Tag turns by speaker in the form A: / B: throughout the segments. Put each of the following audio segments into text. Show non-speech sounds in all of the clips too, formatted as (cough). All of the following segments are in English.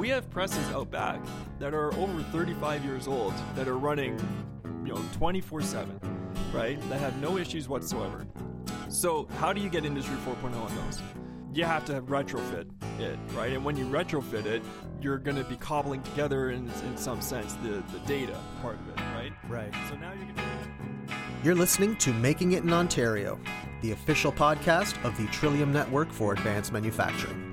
A: We have presses out back that are over 35 years old that are running, you know, 24 7, right? That have no issues whatsoever. So, how do you get Industry 4.0 on those? You have to retrofit it, right? And when you retrofit it, you're going to be cobbling together, in, in some sense, the, the data part of it, right?
B: Right.
A: So now you're going to.
B: You're listening to Making It in Ontario, the official podcast of the Trillium Network for Advanced Manufacturing.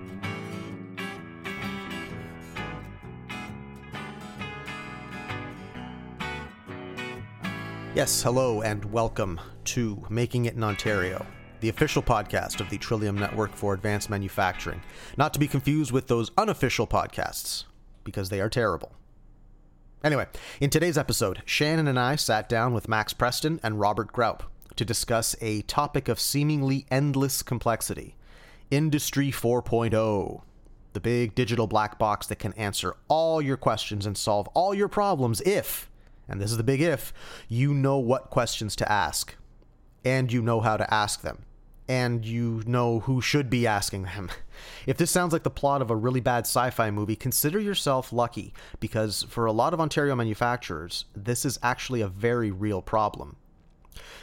B: Yes, hello and welcome to Making It in Ontario, the official podcast of the Trillium Network for Advanced Manufacturing. Not to be confused with those unofficial podcasts, because they are terrible. Anyway, in today's episode, Shannon and I sat down with Max Preston and Robert Graup to discuss a topic of seemingly endless complexity Industry 4.0. The big digital black box that can answer all your questions and solve all your problems if, and this is the big if, you know what questions to ask. And you know how to ask them. And you know who should be asking them. (laughs) If this sounds like the plot of a really bad sci fi movie, consider yourself lucky, because for a lot of Ontario manufacturers, this is actually a very real problem.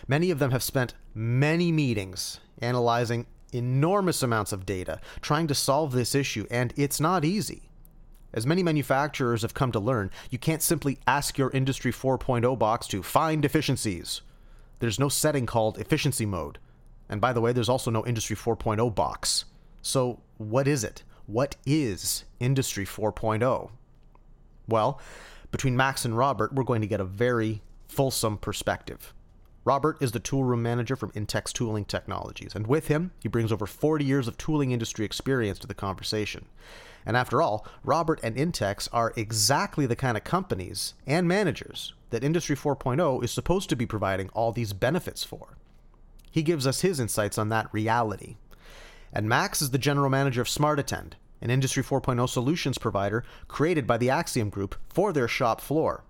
B: Many of them have spent many meetings analyzing enormous amounts of data trying to solve this issue, and it's not easy. As many manufacturers have come to learn, you can't simply ask your Industry 4.0 box to find efficiencies. There's no setting called efficiency mode. And by the way, there's also no Industry 4.0 box. So, what is it? What is Industry 4.0? Well, between Max and Robert, we're going to get a very fulsome perspective. Robert is the tool room manager from Intex Tooling Technologies, and with him, he brings over 40 years of tooling industry experience to the conversation. And after all, Robert and Intex are exactly the kind of companies and managers that Industry 4.0 is supposed to be providing all these benefits for. He gives us his insights on that reality. And Max is the general manager of SmartAttend, an Industry 4.0 solutions provider created by the Axiom Group for their shop floor.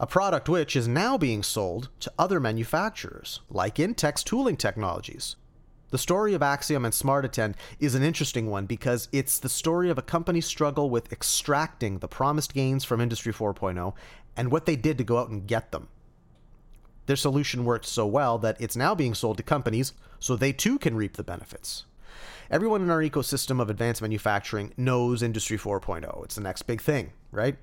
B: A product which is now being sold to other manufacturers, like Intex Tooling Technologies. The story of Axiom and SmartAttend is an interesting one because it's the story of a company's struggle with extracting the promised gains from Industry 4.0 and what they did to go out and get them. Their solution worked so well that it's now being sold to companies so they too can reap the benefits. Everyone in our ecosystem of advanced manufacturing knows Industry 4.0. It's the next big thing, right?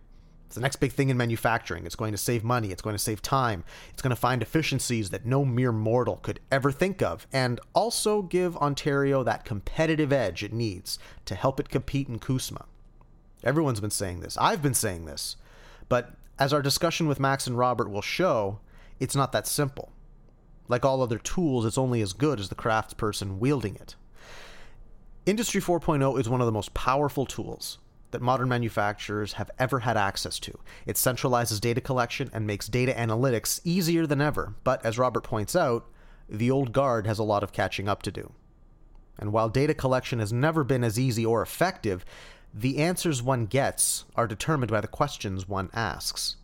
B: The next big thing in manufacturing. It's going to save money, it's going to save time, it's going to find efficiencies that no mere mortal could ever think of, and also give Ontario that competitive edge it needs to help it compete in CUSMA. Everyone's been saying this. I've been saying this. But as our discussion with Max and Robert will show, it's not that simple. Like all other tools, it's only as good as the craftsperson wielding it. Industry 4.0 is one of the most powerful tools that modern manufacturers have ever had access to. It centralizes data collection and makes data analytics easier than ever, but as Robert points out, the old guard has a lot of catching up to do. And while data collection has never been as easy or effective, the answers one gets are determined by the questions one asks.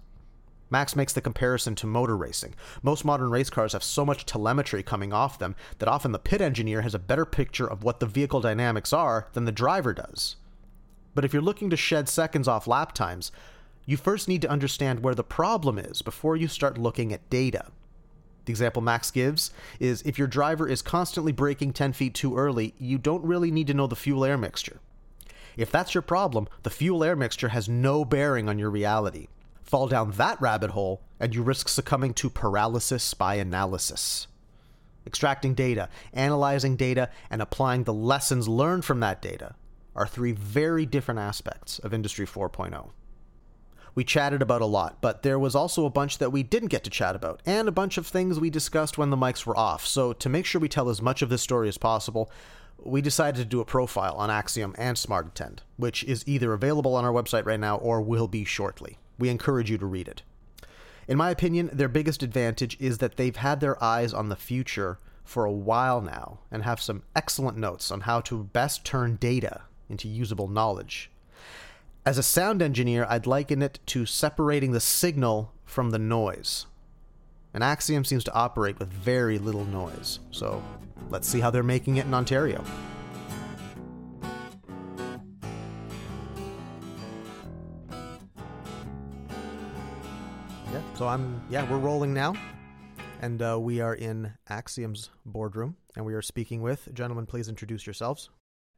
B: Max makes the comparison to motor racing. Most modern race cars have so much telemetry coming off them that often the pit engineer has a better picture of what the vehicle dynamics are than the driver does. But if you're looking to shed seconds off lap times, you first need to understand where the problem is before you start looking at data. The example Max gives is if your driver is constantly braking 10 feet too early, you don't really need to know the fuel air mixture. If that's your problem, the fuel air mixture has no bearing on your reality. Fall down that rabbit hole, and you risk succumbing to paralysis by analysis. Extracting data, analyzing data, and applying the lessons learned from that data are three very different aspects of Industry 4.0. We chatted about a lot, but there was also a bunch that we didn't get to chat about, and a bunch of things we discussed when the mics were off. So, to make sure we tell as much of this story as possible, we decided to do a profile on Axiom and SmartAttend, which is either available on our website right now or will be shortly. We encourage you to read it. In my opinion, their biggest advantage is that they've had their eyes on the future for a while now and have some excellent notes on how to best turn data into usable knowledge. As a sound engineer, I'd liken it to separating the signal from the noise. An Axiom seems to operate with very little noise, so let's see how they're making it in Ontario. Yeah, so I'm, yeah, we're rolling now. And uh, we are in Axiom's boardroom, and we are speaking with, gentlemen, please introduce yourselves.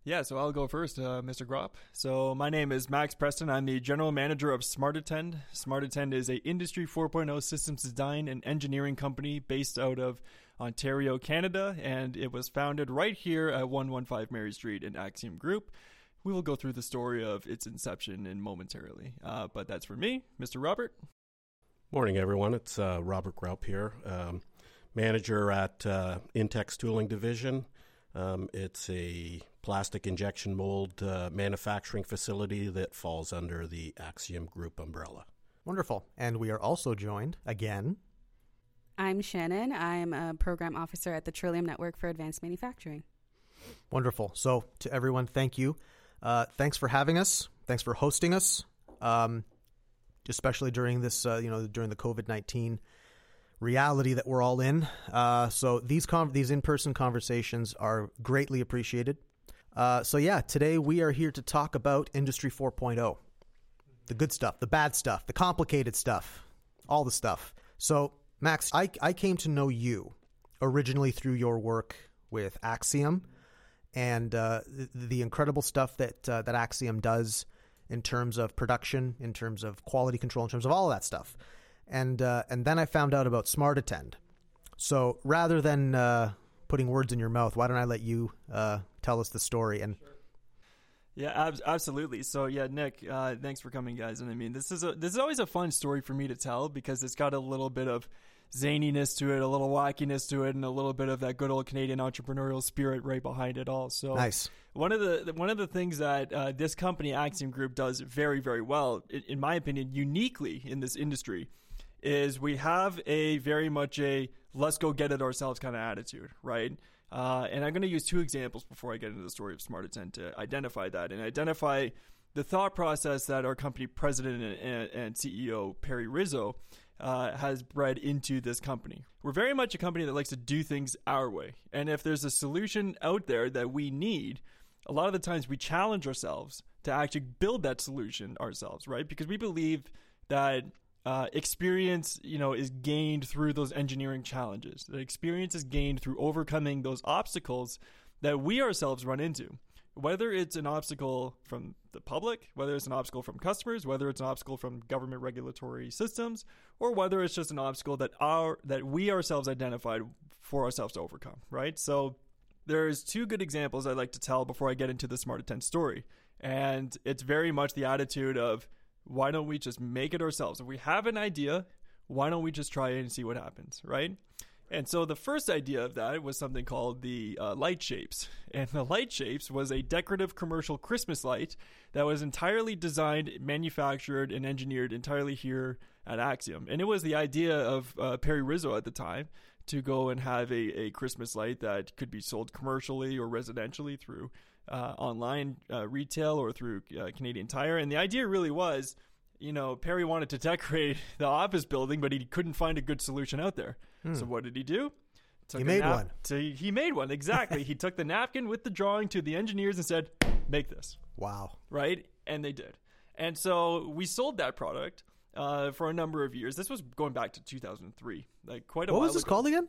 A: Yeah, so I'll go first, uh, Mr. Gropp. So my name is Max Preston. I'm the general manager of SmartAttend. SmartAttend is a Industry 4.0 systems design and engineering company based out of Ontario, Canada, and it was founded right here at 115 Mary Street in Axiom Group. We will go through the story of its inception in momentarily, uh, but that's for me, Mr. Robert.
C: Morning, everyone. It's uh, Robert Graup here, um, manager at uh, Intex Tooling Division. Um, it's a plastic injection mold uh, manufacturing facility that falls under the Axiom Group umbrella.
B: Wonderful. And we are also joined again.
D: I'm Shannon. I'm a program officer at the Trillium Network for Advanced Manufacturing.
B: Wonderful. So, to everyone, thank you. Uh, thanks for having us. Thanks for hosting us, um, especially during this, uh, you know, during the COVID nineteen reality that we're all in. Uh, so these con- these in person conversations are greatly appreciated. Uh, so yeah, today we are here to talk about Industry 4.0, the good stuff, the bad stuff, the complicated stuff, all the stuff. So Max, I I came to know you originally through your work with Axiom and uh, the, the, incredible stuff that uh, that Axiom does in terms of production, in terms of quality control, in terms of all of that stuff and uh, and then I found out about SmartAttend. So rather than uh, putting words in your mouth, why don't I let you uh, tell us the story and.
A: Sure. Yeah, ab- absolutely. So yeah, Nick, uh, thanks for coming, guys. And I mean, this is a this is always a fun story for me to tell because it's got a little bit of zaniness to it, a little wackiness to it, and a little bit of that good old Canadian entrepreneurial spirit right behind it all. So
B: nice.
A: One of the one of the things that uh, this company Axiom Group does very very well, in my opinion, uniquely in this industry, is we have a very much a let's go get it ourselves kind of attitude, right? Uh, and I'm going to use two examples before I get into the story of SmartAttend to identify that and identify the thought process that our company president and, and CEO Perry Rizzo uh, has bred into this company. We're very much a company that likes to do things our way, and if there's a solution out there that we need, a lot of the times we challenge ourselves to actually build that solution ourselves, right? Because we believe that uh, experience, you know, is gained through those engineering challenges. The experience is gained through overcoming those obstacles that we ourselves run into. Whether it's an obstacle from the public, whether it's an obstacle from customers, whether it's an obstacle from government regulatory systems, or whether it's just an obstacle that our that we ourselves identified for ourselves to overcome, right? So there's two good examples I'd like to tell before I get into the SmartAttend story. And it's very much the attitude of why don't we just make it ourselves? If we have an idea, why don't we just try it and see what happens, right? And so the first idea of that was something called the uh, light shapes. (laughs) And the light shapes was a decorative commercial Christmas light that was entirely designed, manufactured, and engineered entirely here at Axiom. And it was the idea of uh, Perry Rizzo at the time to go and have a, a Christmas light that could be sold commercially or residentially through uh, online uh, retail or through uh, Canadian Tire. And the idea really was, you know, Perry wanted to (laughs) decorate the office building, but he couldn't find a good solution out there. Hmm. So what did he do?
B: Took he made nap- one.
A: So he, he made one exactly. (laughs) he took the napkin with the drawing to the engineers and said, "Make this."
B: Wow.
A: Right, and they did. And so we sold that product uh, for a number of years. This was going back to 2003, like quite a
B: what
A: while.
B: What was this
A: ago.
B: called again?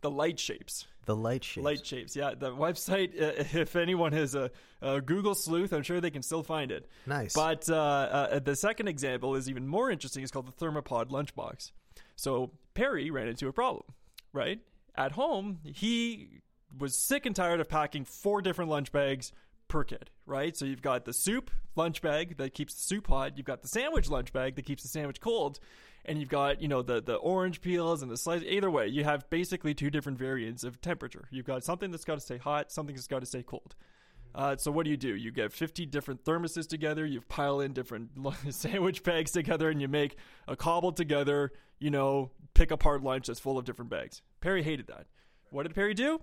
A: The light shapes.
B: The light shapes.
A: Light shapes. Yeah, the website. Uh, (laughs) if anyone has a, a, Google sleuth, I'm sure they can still find it.
B: Nice.
A: But uh, uh, the second example is even more interesting. It's called the Thermopod lunchbox. So Perry ran into a problem, right? At home, he was sick and tired of packing four different lunch bags per kid, right? So you've got the soup lunch bag that keeps the soup hot. You've got the sandwich lunch bag that keeps the sandwich cold and you've got you know the the orange peels and the slice. Either way, you have basically two different variants of temperature. You've got something that's got to stay hot, something that's got to stay cold. Uh, so what do you do? You get 50 different thermoses together. You pile in different (laughs) sandwich bags together, and you make a cobbled together, you know, pick apart lunch that's full of different bags. Perry hated that. What did Perry do?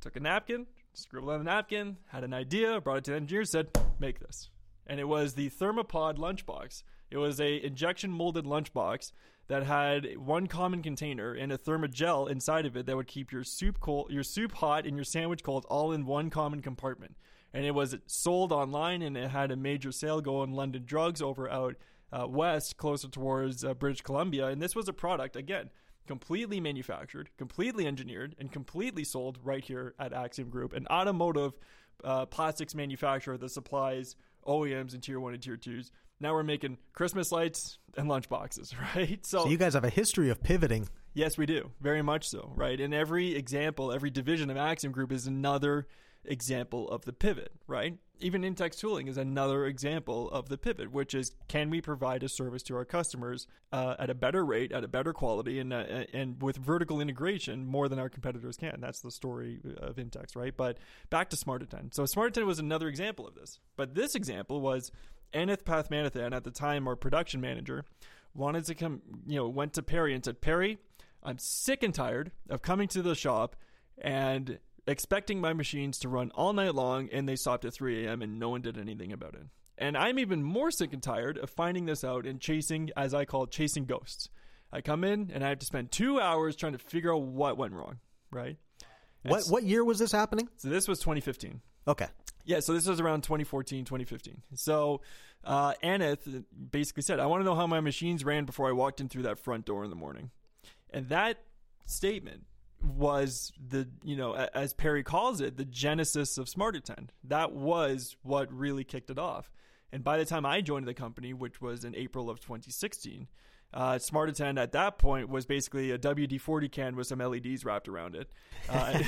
A: Took a napkin, scribbled on the napkin, had an idea, brought it to the engineer, said, "Make this." And it was the Thermopod lunchbox it was a injection molded lunchbox that had one common container and a thermogel inside of it that would keep your soup cold, your soup hot, and your sandwich cold all in one common compartment. And it was sold online, and it had a major sale go on London Drugs over out uh, west, closer towards uh, British Columbia. And this was a product, again, completely manufactured, completely engineered, and completely sold right here at Axiom Group, an automotive uh, plastics manufacturer that supplies OEMs and tier one and tier twos. Now we're making Christmas lights and lunch boxes, (laughs) right?
B: So you guys have a history of pivoting.
A: Yes, we do. Very much so, right? And every example, every division of Axiom Group is another example of the pivot, right? Even Intex tooling is another example of the pivot, which is can we provide a service to our customers uh, at a better rate, at a better quality, and uh, and with vertical integration more than our competitors can. That's the story of Intex, right? But back to Smart Attend. So Smart Attend was another example of this, but this example was Aneth Pathmanathan at the time, our production manager, wanted to come, you know, went to Perry and said, Perry, I'm sick and tired of coming to the shop and expecting my machines to run all night long and they stopped at 3 a.m. and no one did anything about it. And I'm even more sick and tired of finding this out and chasing, as I call it, chasing ghosts. I come in and I have to spend two hours trying to figure out what went wrong, right?
B: what what year was this happening?
A: So this was 2015.
B: Okay.
A: Yeah, so this was around 2014, 2015. So uh, Aneth basically said, I want to know how my machines ran before I walked in through that front door in the morning. And that statement was the you know as Perry calls it the genesis of Smart Attend. That was what really kicked it off. And by the time I joined the company, which was in April of 2016, uh, Smart Attend at that point was basically a WD 40 can with some LEDs wrapped around it. Uh,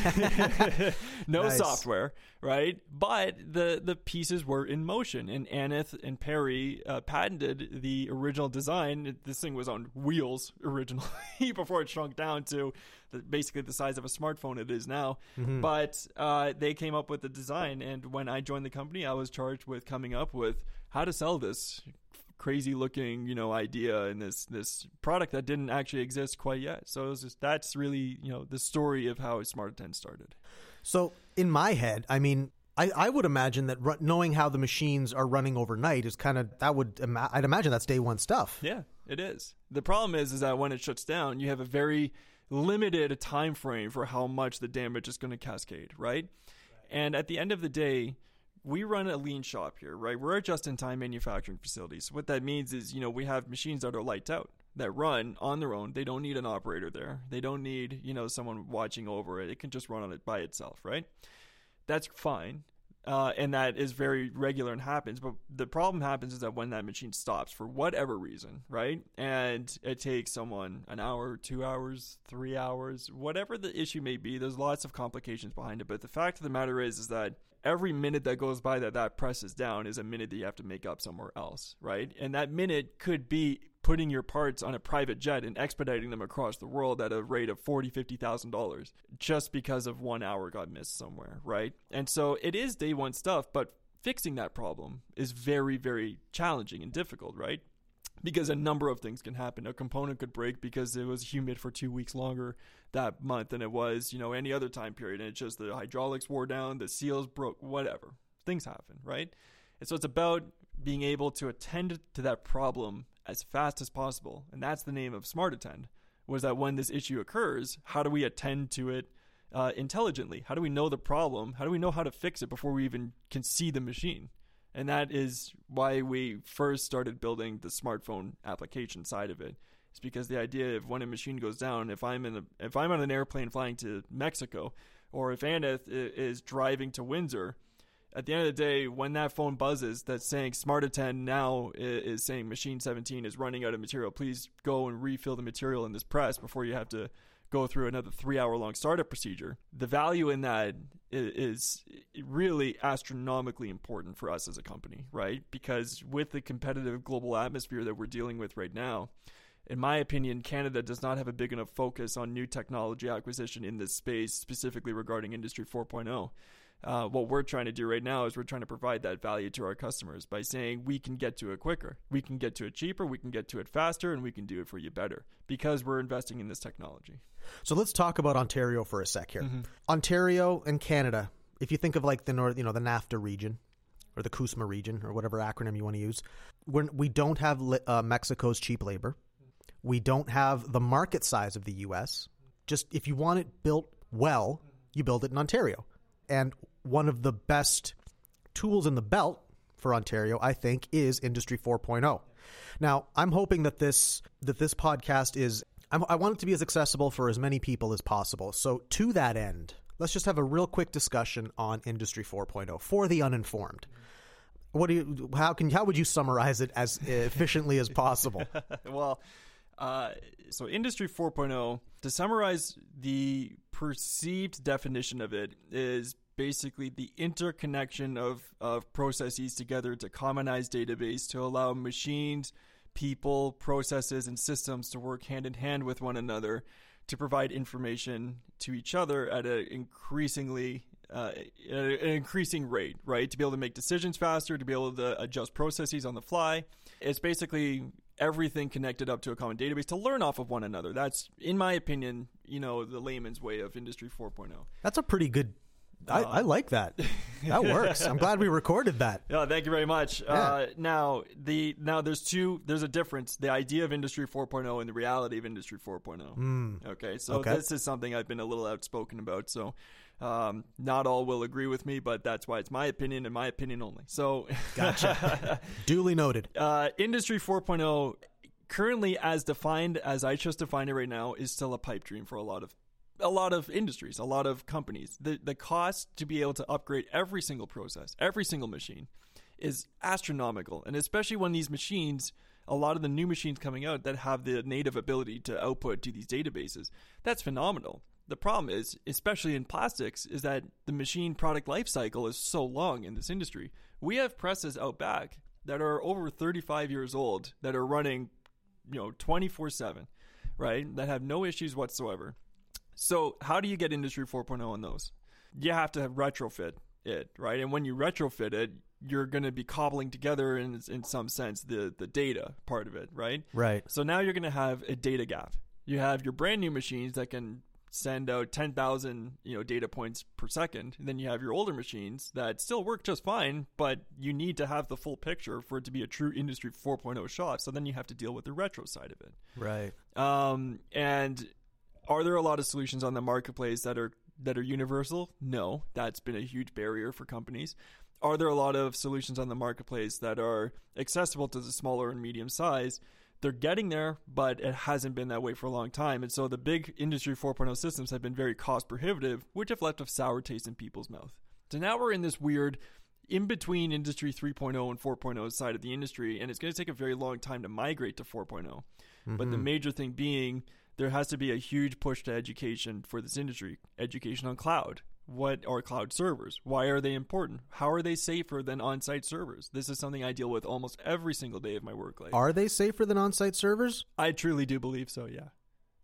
A: (laughs) no nice. software, right? But the, the pieces were in motion. And Aneth and Perry uh, patented the original design. This thing was on wheels originally (laughs) before it shrunk down to the, basically the size of a smartphone it is now. Mm-hmm. But uh, they came up with the design. And when I joined the company, I was charged with coming up with how to sell this crazy looking you know idea and this this product that didn't actually exist quite yet so it was just that's really you know the story of how smart attend started
B: so in my head i mean I, I would imagine that knowing how the machines are running overnight is kind of that would I'd imagine that's day one stuff.
A: Yeah, it is. The problem is is that when it shuts down, you have a very limited time frame for how much the damage is going to cascade, right? right? And at the end of the day, we run a lean shop here, right? We're a just-in-time manufacturing facility. So what that means is, you know, we have machines that are lights out that run on their own. They don't need an operator there. They don't need, you know, someone watching over it. It can just run on it by itself, right? That's fine. Uh, and that is very regular and happens. But the problem happens is that when that machine stops for whatever reason, right? And it takes someone an hour, two hours, three hours, whatever the issue may be. There's lots of complications behind it. But the fact of the matter is, is that every minute that goes by that that presses down is a minute that you have to make up somewhere else, right? And that minute could be putting your parts on a private jet and expediting them across the world at a rate of forty, fifty thousand dollars just because of one hour got missed somewhere, right? And so it is day one stuff, but fixing that problem is very, very challenging and difficult, right? because a number of things can happen. A component could break because it was humid for two weeks longer that month than it was, you know, any other time period. And it's just the hydraulics wore down, the seals broke, whatever. Things happen, right? And so it's about being able to attend to that problem as fast as possible. And that's the name of Smart Attend, was that when this issue occurs, how do we attend to it uh, intelligently? How do we know the problem? How do we know how to fix it before we even can see the machine? And that is why we first started building the smartphone application side of it. It's because the idea of when a machine goes down, if I'm in a, if I'm on an airplane flying to Mexico, or if Aneth is driving to Windsor, at the end of the day, when that phone buzzes that's saying Smart Attend now is saying machine 17 is running out of material, please go and refill the material in this press before you have to go through another three hour long startup procedure. The value in that is really astronomically important for us as a company, right? Because with the competitive global atmosphere that we're dealing with right now, in my opinion, Canada does not have a big enough focus on new technology acquisition in this space, specifically regarding Industry 4.0 uh, what we're trying to do right now is we're trying to provide that value to our customers by saying we can get to it quicker, we can get to it cheaper, we can get to it faster, and we can do it for you better because we're investing in this technology.
B: So let's talk about Ontario for a sec here. Mm-hmm. Ontario and Canada. If you think of like the north, you know, the NAFTA region or the CUSMA region or whatever acronym you want to use, we're, we don't have uh, Mexico's cheap labor. We don't have the market size of the U.S. Just if you want it built well, you build it in Ontario. And one of the best tools in the belt for Ontario, I think, is Industry 4.0. Now, I'm hoping that this that this podcast is I'm, I want it to be as accessible for as many people as possible. So, to that end, let's just have a real quick discussion on Industry 4.0 for the uninformed. What do you? How can? How would you summarize it as efficiently as possible? (laughs)
A: well, uh, so Industry 4.0, to summarize the perceived definition of it, is basically the interconnection of, of processes together to commonize database to allow machines, people, processes, and systems to work hand in hand with one another to provide information to each other at an increasingly uh, an increasing rate, right? To be able to make decisions faster, to be able to adjust processes on the fly. It's basically everything connected up to a common database to learn off of one another. That's, in my opinion, you know, the layman's way of Industry 4.0.
B: That's a pretty good. I, I like that. (laughs) That works. I'm glad we recorded that. (laughs)
A: Yeah, thank you very much.
B: Yeah.
A: Uh, now the now there's two. There's a difference. The idea of Industry 4.0 and the reality of Industry 4.0. Okay, so
B: Okay.
A: this is something I've been a little outspoken about. So. Um, not all will agree with me, but that's why it's my opinion and my opinion only. So, (laughs)
B: Gotcha. Duly noted.
A: uh, Industry 4.0, currently as defined as I just defined it right now, is still a pipe dream for a lot of a lot of industries, a lot of companies. The the cost to be able to upgrade every single process, every single machine, is astronomical, and especially when these machines. A lot of the new machines coming out that have the native ability to output to these databases, that's phenomenal. The problem is, especially in plastics, is that the machine product life cycle is so long in this industry. We have presses out back that are over 35 years old that are running, you know, 24 7, right? That have no issues whatsoever. So, how do you get Industry 4.0 on those? You have to retrofit it, right? And when you retrofit it, you're going to be cobbling together in, in some sense the, the data part of it, right?
B: Right.
A: So now you're going to have a data gap. You have your brand new machines that can send out 10,000, you know, data points per second. And then you have your older machines that still work just fine, but you need to have the full picture for it to be a true industry 4.0 shot. So then you have to deal with the retro side of it.
B: Right.
A: Um, and are there a lot of solutions on the marketplace that are that are universal? No, that's been a huge barrier for companies. Are there a lot of solutions on the marketplace that are accessible to the smaller and medium size? They're getting there, but it hasn't been that way for a long time. And so the big industry 4.0 systems have been very cost prohibitive, which have left a sour taste in people's mouth. So now we're in this weird in between industry 3.0 and 4.0 side of the industry, and it's going to take a very long time to migrate to 4.0. But the mm-hmm. major thing being, there has to be a huge push to education for this industry. Education on cloud. What are cloud servers? Why are they important? How are they safer than on site servers? This is something I deal with almost every single day of my work life.
B: Are they safer than on-site servers?
A: I truly do believe so, yeah.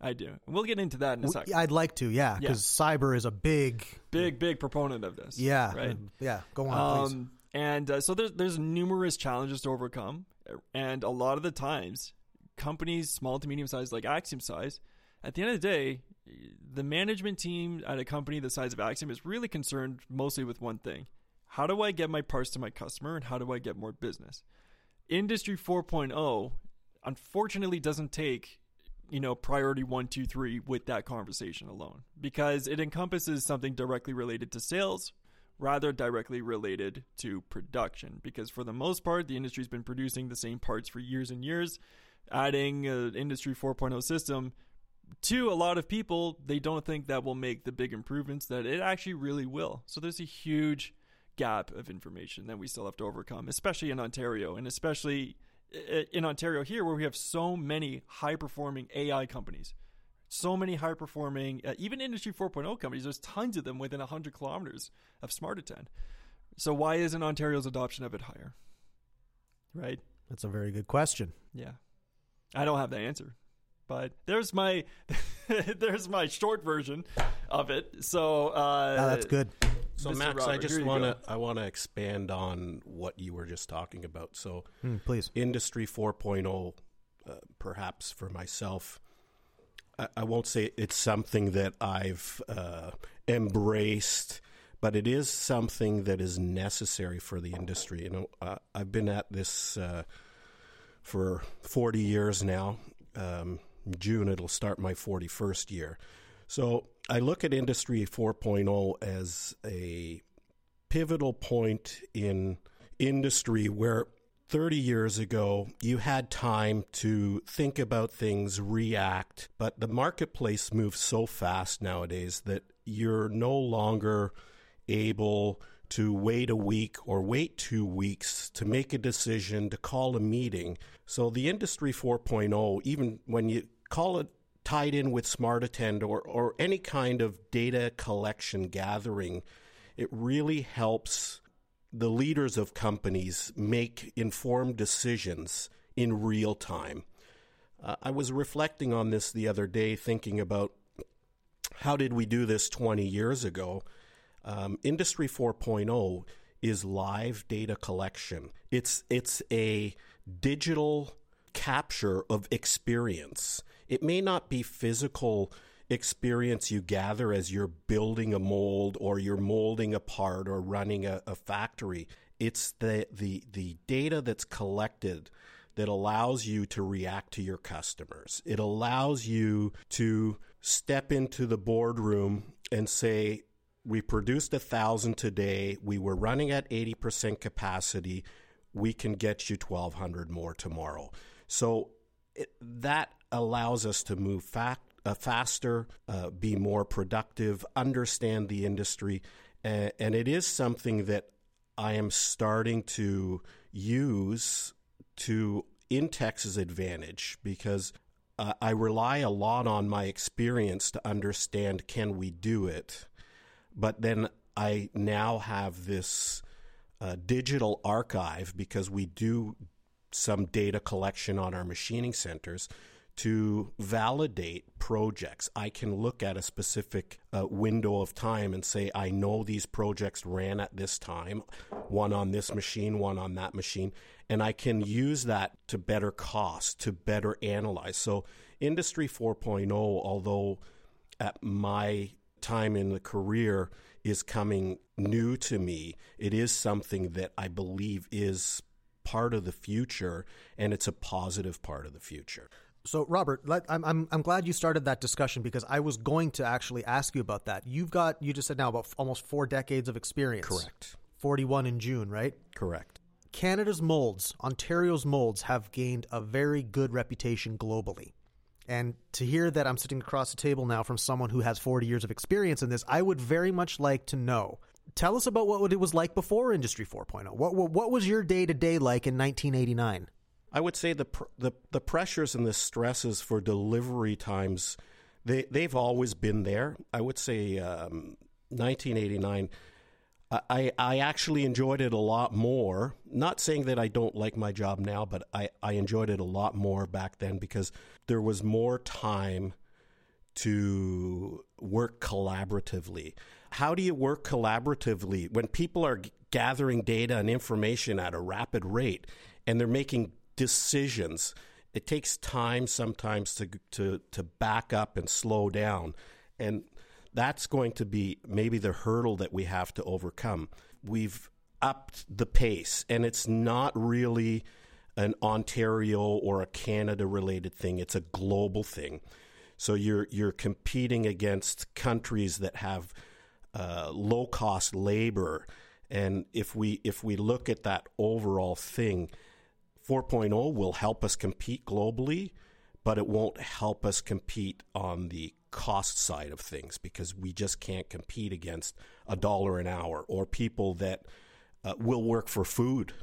A: I do. We'll get into that in a second.
B: I'd like to, yeah, because cyber is a big,
A: Big, big proponent of this.
B: yeah,
A: Right.
B: yeah. Go on, please.
A: Um, and uh, so there's there's numerous challenges to overcome, and a lot of the times, companies small to medium size, like Axiom size, at the end of the day, the management team at a company the size of Axiom is really concerned mostly with one thing: how do I get my parts to my customer, and how do I get more business? Industry 4.0, unfortunately, doesn't take you know priority one two three with that conversation alone because it encompasses something directly related to sales rather directly related to production because for the most part the industry's been producing the same parts for years and years adding an industry 4.0 system to a lot of people they don't think that will make the big improvements that it actually really will so there's a huge gap of information that we still have to overcome especially in ontario and especially in ontario here where we have so many high performing ai companies so many high performing, uh, even Industry 4.0 companies, there's tons of them within 100 kilometers of Smart Attend. So why isn't Ontario's adoption of it higher? Right?
B: That's a very good question.
A: Yeah. I don't have the answer. But there's my (laughs) there's my short version of it. So uh
B: Ah, that's good.
C: So
A: Mr.
C: Max, I just want to. I want to expand on what you were just talking about. So
B: Hmm, please.
C: Industry 4.0, uh, perhaps for myself, I, I won't say it's something that I've uh, embraced, but it is something that is necessary for the industry. You know, uh, I've been at this uh, for 40 years now. Um, June, it'll start my 41st year. So I look at Industry 4.0 as a pivotal point in industry where 30 years ago, you had time to think about things, react, but the marketplace moves so fast nowadays that you're no longer able to wait a week or wait two weeks to make a decision, to call a meeting. So the Industry 4.0, even when you call it tied in with SmartAttend or, or any kind of data collection gathering, it really helps the leaders of companies make informed decisions in real time. Uh, I was reflecting on this the other day, thinking about how did we do this 20 years ago? Um, Industry 4.0 is live data collection. It's it's a digital capture of experience. It may not be physical experience you gather as you're building a mold or you're molding a part or running a, a factory. It's the, the the data that's collected that allows you to react to your customers. It allows you to step into the boardroom and say, we produced a thousand today. We were running at 80% capacity. We can get you 1,200 more tomorrow. So it, that allows us to move uh, faster, uh, be more productive, understand the industry. And it is something that I am starting to use to Intex's advantage because uh, I rely a lot on my experience to understand can we do it but then I now have this uh, digital archive because we do some data collection on our machining centers to validate projects. I can look at a specific uh, window of time and say, I know these projects ran at this time, one on this machine, one on that machine, and I can use that to better cost, to better analyze. So, Industry 4.0, although at my time in the career is coming new to me. It is something that I believe is part of the future, and it's a positive part of the future.
B: So, Robert, let, I'm, I'm, I'm glad you started that discussion because I was going to actually ask you about that. You've got, you just said now, about almost four decades of experience.
C: Correct.
B: 41 in June, right?
C: Correct.
B: Canada's molds, Ontario's molds, have gained a very good reputation globally. And to hear that I'm sitting across the table now from someone who has 40 years of experience in this, I would very much like to know. Tell us about what it was like before Industry 4.0. What, what, was your day to day like in 1989?
C: I would say the, the the pressures and the stresses for delivery times they they've always been there. I would say um, 1989 I, I actually enjoyed it a lot more. Not saying that I don't like my job now, but I, I enjoyed it a lot more back then because there was more time to work collaboratively. How do you work collaboratively when people are gathering data and information at a rapid rate and they're making decisions? It takes time sometimes to, to, to back up and slow down. And that's going to be maybe the hurdle that we have to overcome. We've upped the pace, and it's not really an Ontario or a Canada related thing, it's a global thing. So you're, you're competing against countries that have uh, low cost labor. And if we, if we look at that overall thing, 4.0 will help us compete globally, but it won't help us compete on the cost side of things because we just can't compete against a dollar an hour or people that uh, will work for food.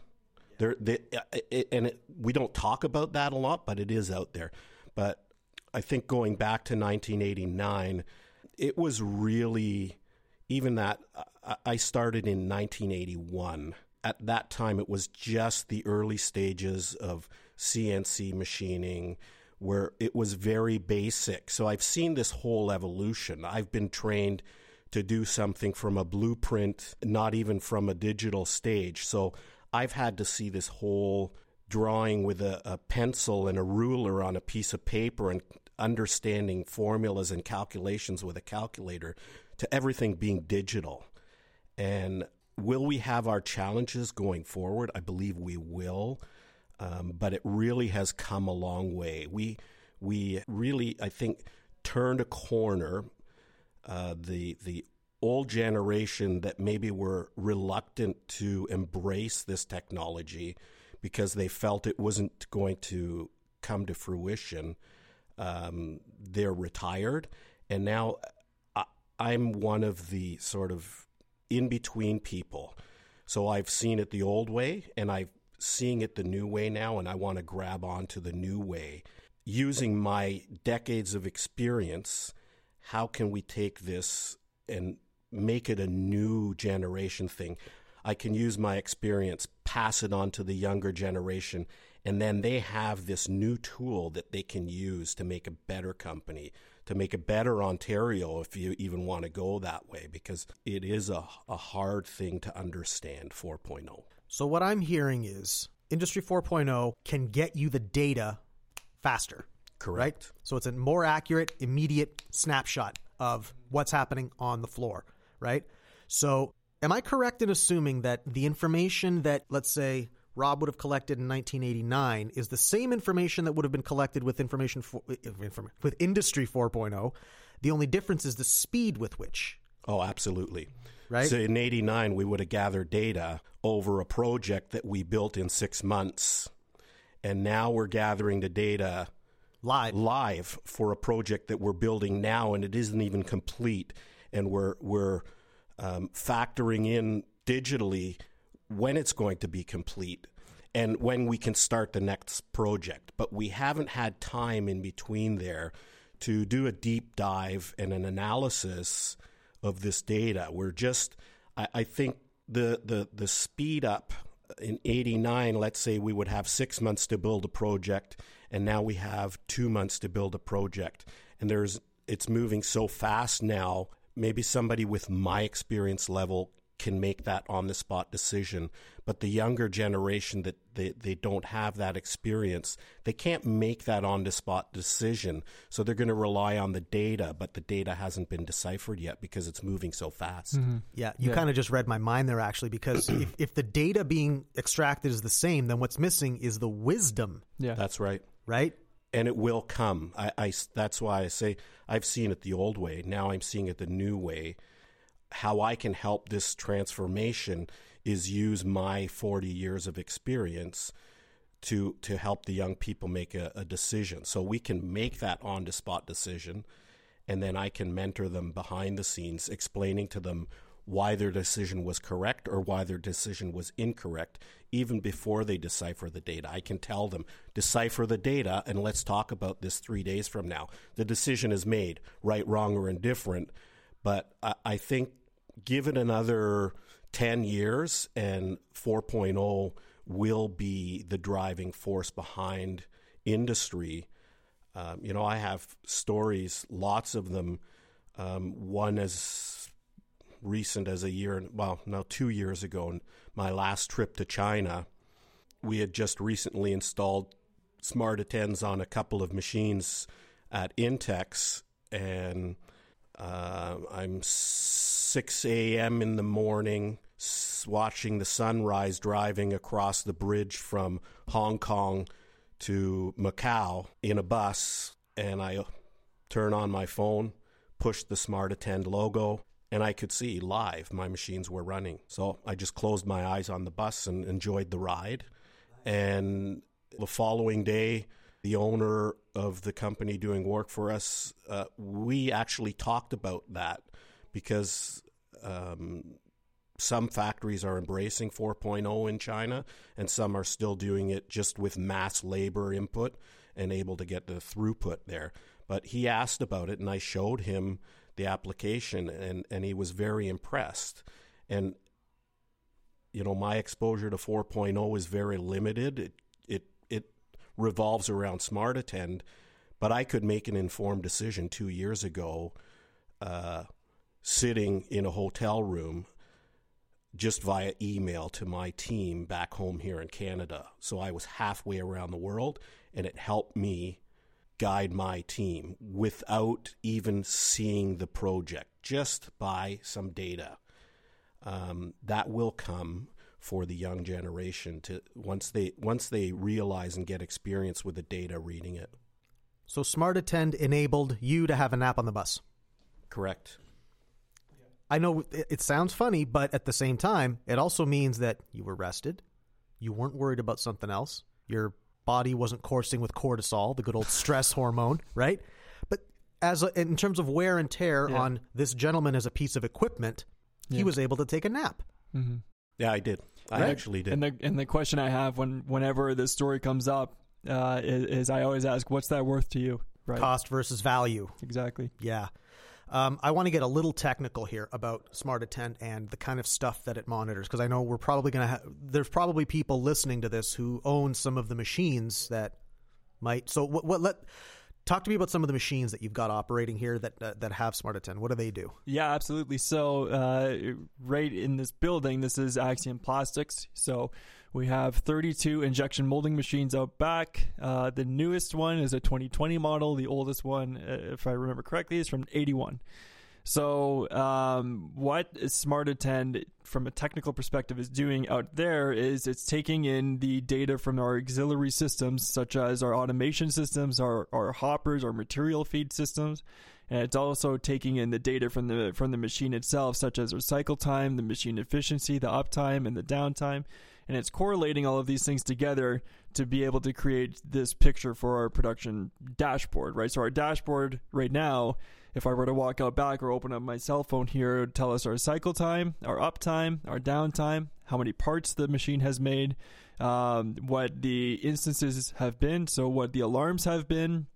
C: They, uh, it, and it, we don't talk about that a lot, but it is out there. But I think going back to 1989, it was really even that I started in 1981. At that time, it was just the early stages of CNC machining where it was very basic. So I've seen this whole evolution. I've been trained to do something from a blueprint, not even from a digital stage. So I've had to see this whole drawing with a, a pencil and a ruler on a piece of paper and understanding formulas and calculations with a calculator to everything being digital. And will we have our challenges going forward? I believe we will um, but it really has come a long way. We we really, I think, turned a corner. Uh, the the old generation that maybe were reluctant to embrace this technology because they felt it wasn't going to come to fruition. Um, they're retired, and now I, I'm one of the sort of in between people. So I've seen it the old way, and I'm seeing it the new way now, and I want to grab onto the new way. Using my decades of experience, how can we take this and make it a new generation thing? I can use my experience, pass it on to the younger generation, and then they have this new tool that they can use to make a better company, to make a better Ontario, if you even want to go that way, because it is a, a hard thing to understand 4.0.
B: So, what I'm hearing is Industry 4.0 can get you the data faster.
C: Correct.
B: Right? So, it's a more accurate, immediate snapshot of what's happening on the floor, right? So, am I correct in assuming that the information that, let's say, Rob would have collected in 1989 is the same information that would have been collected with information for, eh, with Industry 4.0. The only difference is the speed with which.
C: Oh, absolutely.
B: Right.
C: So in 89, we would have gathered data over a project that we built in six months. And now we're gathering the data
B: live
C: live for a project that we're building now, and it isn't even complete. And we're, we're um, factoring in digitally when it's going to be complete and when we can start the next project. But we haven't had time in between there to do a deep dive and an analysis of this data. We're just, I, I think the, the, the speed up in 89, let's say we would have six months to build a project, and now we have two months to build a project. And there's, it's moving so fast now. Maybe somebody with my experience level can make that on the spot decision. But the younger generation that they, they don't have that experience, they can't make that on the spot decision. So they're going to rely on the data, but the data hasn't been deciphered yet because it's moving so fast.
B: Mm-hmm. Yeah, you yeah. kind of just read my mind there actually, because if, if the data being extracted is the same, then what's missing is the wisdom.
C: Yeah. That's right.
B: Right?
C: and it will come. I, I, that's why I say I've seen it the old way. Now I'm seeing it the new way how I can help this transformation is use my 40 years of experience to to help the young people make a, a decision. So we can make that on the spot decision, and then I can mentor them behind the scenes, explaining to them why their decision was correct or why their decision was incorrect, even before they decipher the data. I can tell them, decipher the data, and let's talk about this three days from now. The decision is made, right, wrong, or indifferent. But I, I think given another 10 years, and 4.0 will be the driving force behind industry. Um, you know, I have stories, lots of them. Um, one as recent as a year, well, now two years ago, and my last trip to China, we had just recently installed smart attends on a couple of machines at Intex, and uh, I'm 6 a.m. in the morning, watching the sunrise driving across the bridge from Hong Kong to Macau in a bus. And I turn on my phone, push the Smart Attend logo, and I could see live my machines were running. So I just closed my eyes on the bus and enjoyed the ride. And the following day, the owner of the company doing work for us, uh, we actually talked about that because um, some factories are embracing 4.0 in China, and some are still doing it just with mass labor input and able to get the throughput there. But he asked about it, and I showed him the application, and, and he was very impressed. And you know, my exposure to 4.0 is very limited. It it it revolves around Smart Attend, but I could make an informed decision two years ago. Uh, sitting in a hotel room just via email to my team back home here in Canada. So I was halfway around the world, and it helped me guide my team without even seeing the project, just by some data. Um, that will come for the young generation to once they once they realize and get experience with the data reading it.
B: So Smart Attend enabled you to have a nap on the bus.
C: Correct.
B: I know it, it sounds funny, but at the same time, it also means that you were rested, you weren't worried about something else. Your body wasn't coursing with cortisol, the good old (laughs) stress hormone, right? But as a, in terms of wear and tear
A: Yeah.
B: on this gentleman as a piece of equipment, he was able to take a nap.
A: Mm-hmm.
C: Yeah, I did. I
B: Right.
C: actually did.
A: And the and the question I have when whenever this story comes up uh, is, is I always ask, what's that worth to you? Right.
B: Cost versus value.
A: Exactly.
B: Yeah. Um, I want to get a little technical here about Smart Attend and the kind of stuff that it monitors because I know we're probably going to have, there's probably people listening to this who own some of the machines that might. So, what, what let, talk to me about some of the machines that you've got operating here that, uh, that have Smart Attend. What do they do?
A: Yeah, absolutely. So, uh, right in this building, this is Axiom Plastics. So, we have 32 injection molding machines out back. Uh, the newest one is a 2020 model. The oldest one, uh, if I remember correctly, is from 81. So, um, what Smart Attend, from a technical perspective, is doing out there is it's taking in the data from our auxiliary systems, such as our automation systems, our, our hoppers, our material feed systems, and it's also taking in the data from the from the machine itself, such as our cycle time, the machine efficiency, the uptime, and the downtime, and it's correlating all of these things together to be able to create this picture for our production dashboard, right? So our dashboard right now, if I were to walk out back or open up my cell phone here, it would tell us our cycle time, our uptime, our downtime, how many parts the machine has made, um, what the instances have been, so what the alarms have been,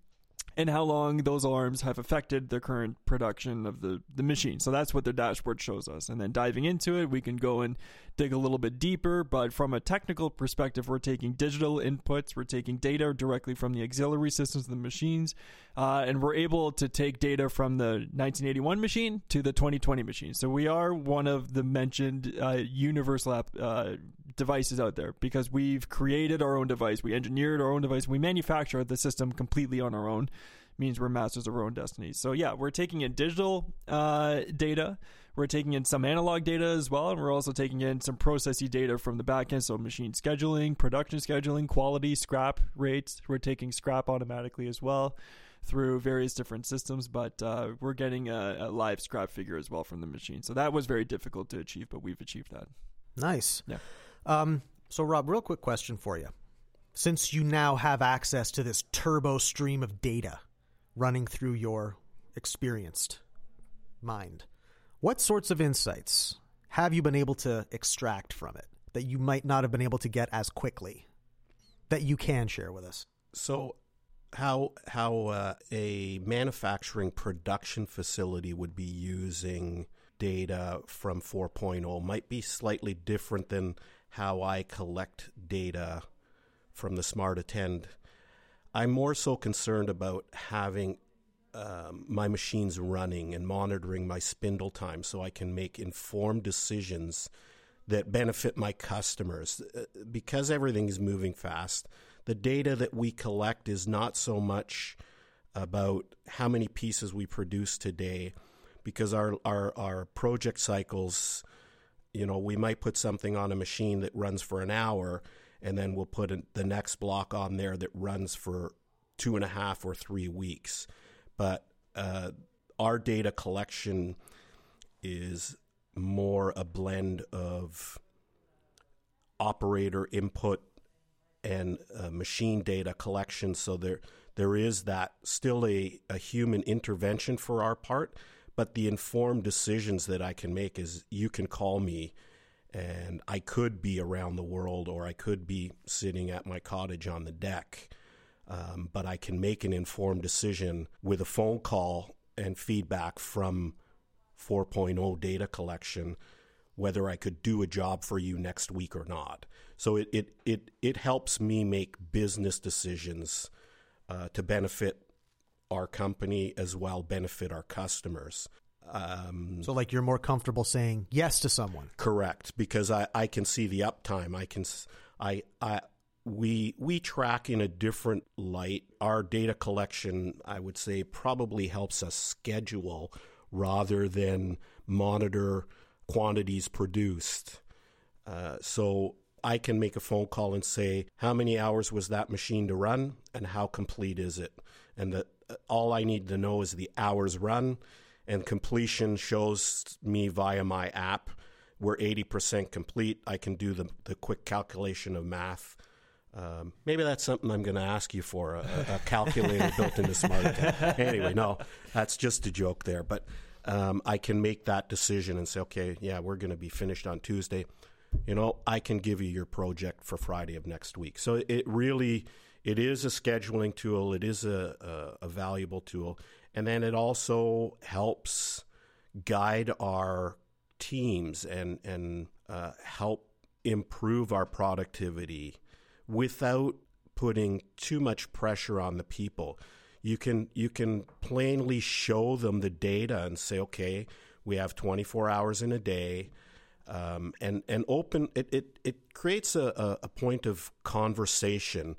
A: and how long those alarms have affected the current production of the, the machine. So that's what the dashboard shows us. And then diving into it, we can go and dig a little bit deeper. But from a technical perspective, we're taking digital inputs, we're taking data directly from the auxiliary systems of the machines, uh, and we're able to take data from the 1981 machine to the 2020 machine. So we are one of the mentioned uh, universal app, uh, devices out there because we've created our own device, we engineered our own device, we manufacture the system completely on our own. Means we're masters of our own destiny. So yeah, we're taking in digital uh, data, we're taking in some analog data as well, and we're also taking in some processy data from the back end. So machine scheduling, production scheduling, quality, scrap rates. We're taking scrap automatically as well through various different systems, but uh, we're getting a, a live scrap figure as well from the machine. So that was very difficult to achieve, but we've achieved that.
B: Nice.
A: Yeah.
B: Um, so, Rob, real quick question for you. Since you now have access to this turbo stream of data running through your experienced mind, what sorts of insights have you been able to extract from it that you might not have been able to get as quickly that you can share with us?
C: So, how how uh, a manufacturing production facility would be using data from 4.0 might be slightly different than how I collect data from the Smart Attend. I'm more so concerned about having um, my machines running and monitoring my spindle time so I can make informed decisions that benefit my customers. Uh, Because everything is moving fast, the data that we collect is not so much about how many pieces we produce today, because our, our, our project cycles, you know, we might put something on a machine that runs for an hour, and then we'll put the next block on there that runs for two and a half or three weeks. But uh, our data collection is more a blend of operator input and uh, machine data collection. So there there is that still a, a human intervention for our part, but the informed decisions that I can make is you can call me and I could be around the world or I could be sitting at my cottage on the deck. Um, but I can make an informed decision with a phone call and feedback from 4.0 data collection whether I could do a job for you next week or not. So it it it, it helps me make business decisions uh, to benefit our company as well benefit our customers. Um,
B: So, like, you're more comfortable saying yes to someone.
C: Correct, because I, I can see the uptime. I can I I we we track in a different light. Our data collection, I would say, probably helps us schedule rather than monitor quantities produced. Uh, so I can make a phone call and say how many hours was that machine to run and how complete is it, and all I need to know is the hours run, and completion shows me via my app we're 80% complete. I can do the, the quick calculation of math. Um, maybe that's something I'm going to ask you for a, a calculator (laughs) built into Smart Anyway, no, that's just a joke there. But um, I can make that decision and say, okay, yeah, we're going to be finished on Tuesday. You know, I can give you your project for Friday of next week. So it really, it is a scheduling tool. It is a, a, a valuable tool, and then it also helps guide our teams and and uh, help improve our productivity without putting too much pressure on the people. You can you can plainly show them the data and say, okay, we have 24 hours in a day, um, and and open it it, it creates a, a point of conversation.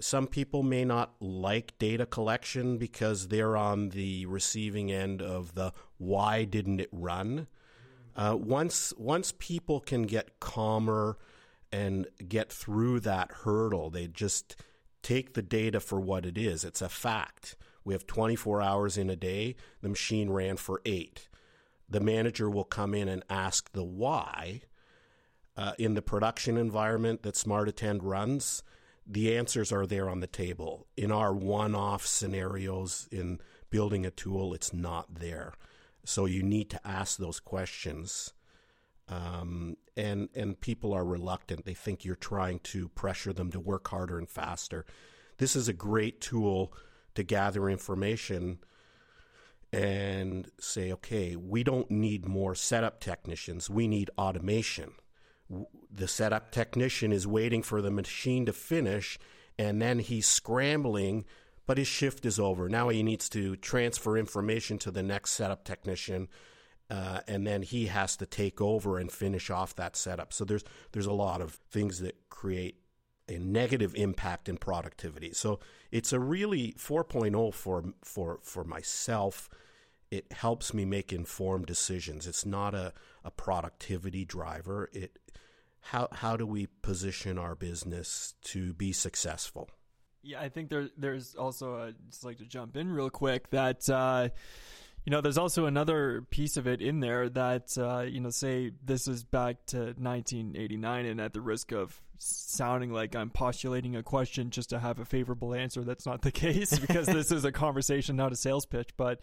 C: Some people may not like data collection because they're on the receiving end of the why didn't it run. Uh, once once people can get calmer and get through that hurdle, they just take the data for what it is. It's a fact. We have 24 hours in a day. The machine ran for eight. The manager will come in and ask the why. Uh, in the production environment that Smart Attend runs, the answers are there on the table. In our one off scenarios in building a tool, it's not there. So you need to ask those questions. Um, and and people are reluctant. They think you're trying to pressure them to work harder and faster. This is a great tool to gather information and say, okay, we don't need more setup technicians. We need automation. The setup technician is waiting for the machine to finish, and then he's scrambling but his shift is over. Now he needs to transfer information to the next setup technician, uh, and then he has to take over and finish off that setup. So there's there's a lot of things that create a negative impact in productivity. So it's a really 4.0 for for for myself. It helps me make informed decisions. It's not a, a productivity driver. It how how do we position our business to be successful?
A: Yeah, I think there there's also a, just like to jump in real quick that uh, you know there's also another piece of it in there that uh, you know say this is back to 1989 and at the risk of sounding like I'm postulating a question just to have a favorable answer that's not the (laughs) case because this is a conversation not a sales pitch. But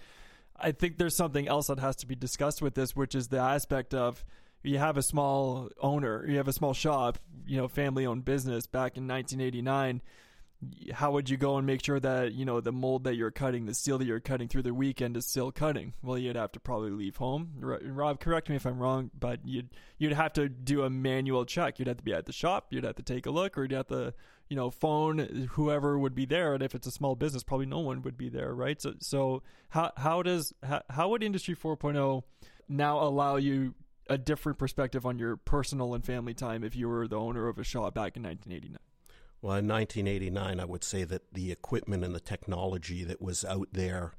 A: I think there's something else that has to be discussed with this which is the aspect of you have a small owner you have a small shop you know family owned business back in 1989 how would you go and make sure that you know the mold that you're cutting, the steel that you're cutting through the weekend is still cutting? Well, you'd have to probably leave home. Rob, correct me if I'm wrong, but you'd you'd have to do a manual check. You'd have to be at the shop. You'd have to take a look, or you'd have to you know phone whoever would be there. And if it's a small business, probably no one would be there, right? So so how how does how, how would Industry 4.0 now allow you a different perspective on your personal and family time if you were the owner of a shop back in 1989?
C: Well, in 1989, I would say that the equipment and the technology that was out there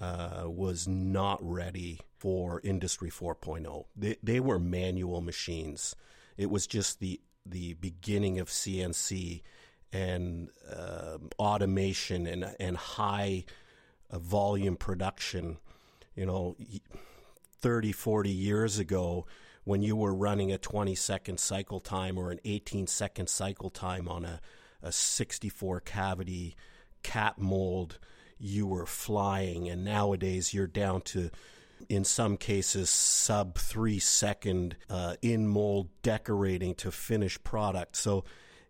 C: uh, was not ready for Industry 4.0. They, they were manual machines. It was just the the beginning of CNC and uh, automation and and high uh, volume production. You know, 30, 40 years ago, when you were running a 20 second cycle time or an 18 second cycle time on a, a 64 cavity cap mold, you were flying. And nowadays you're down to, in some cases, sub three second uh, in mold decorating to finished product. So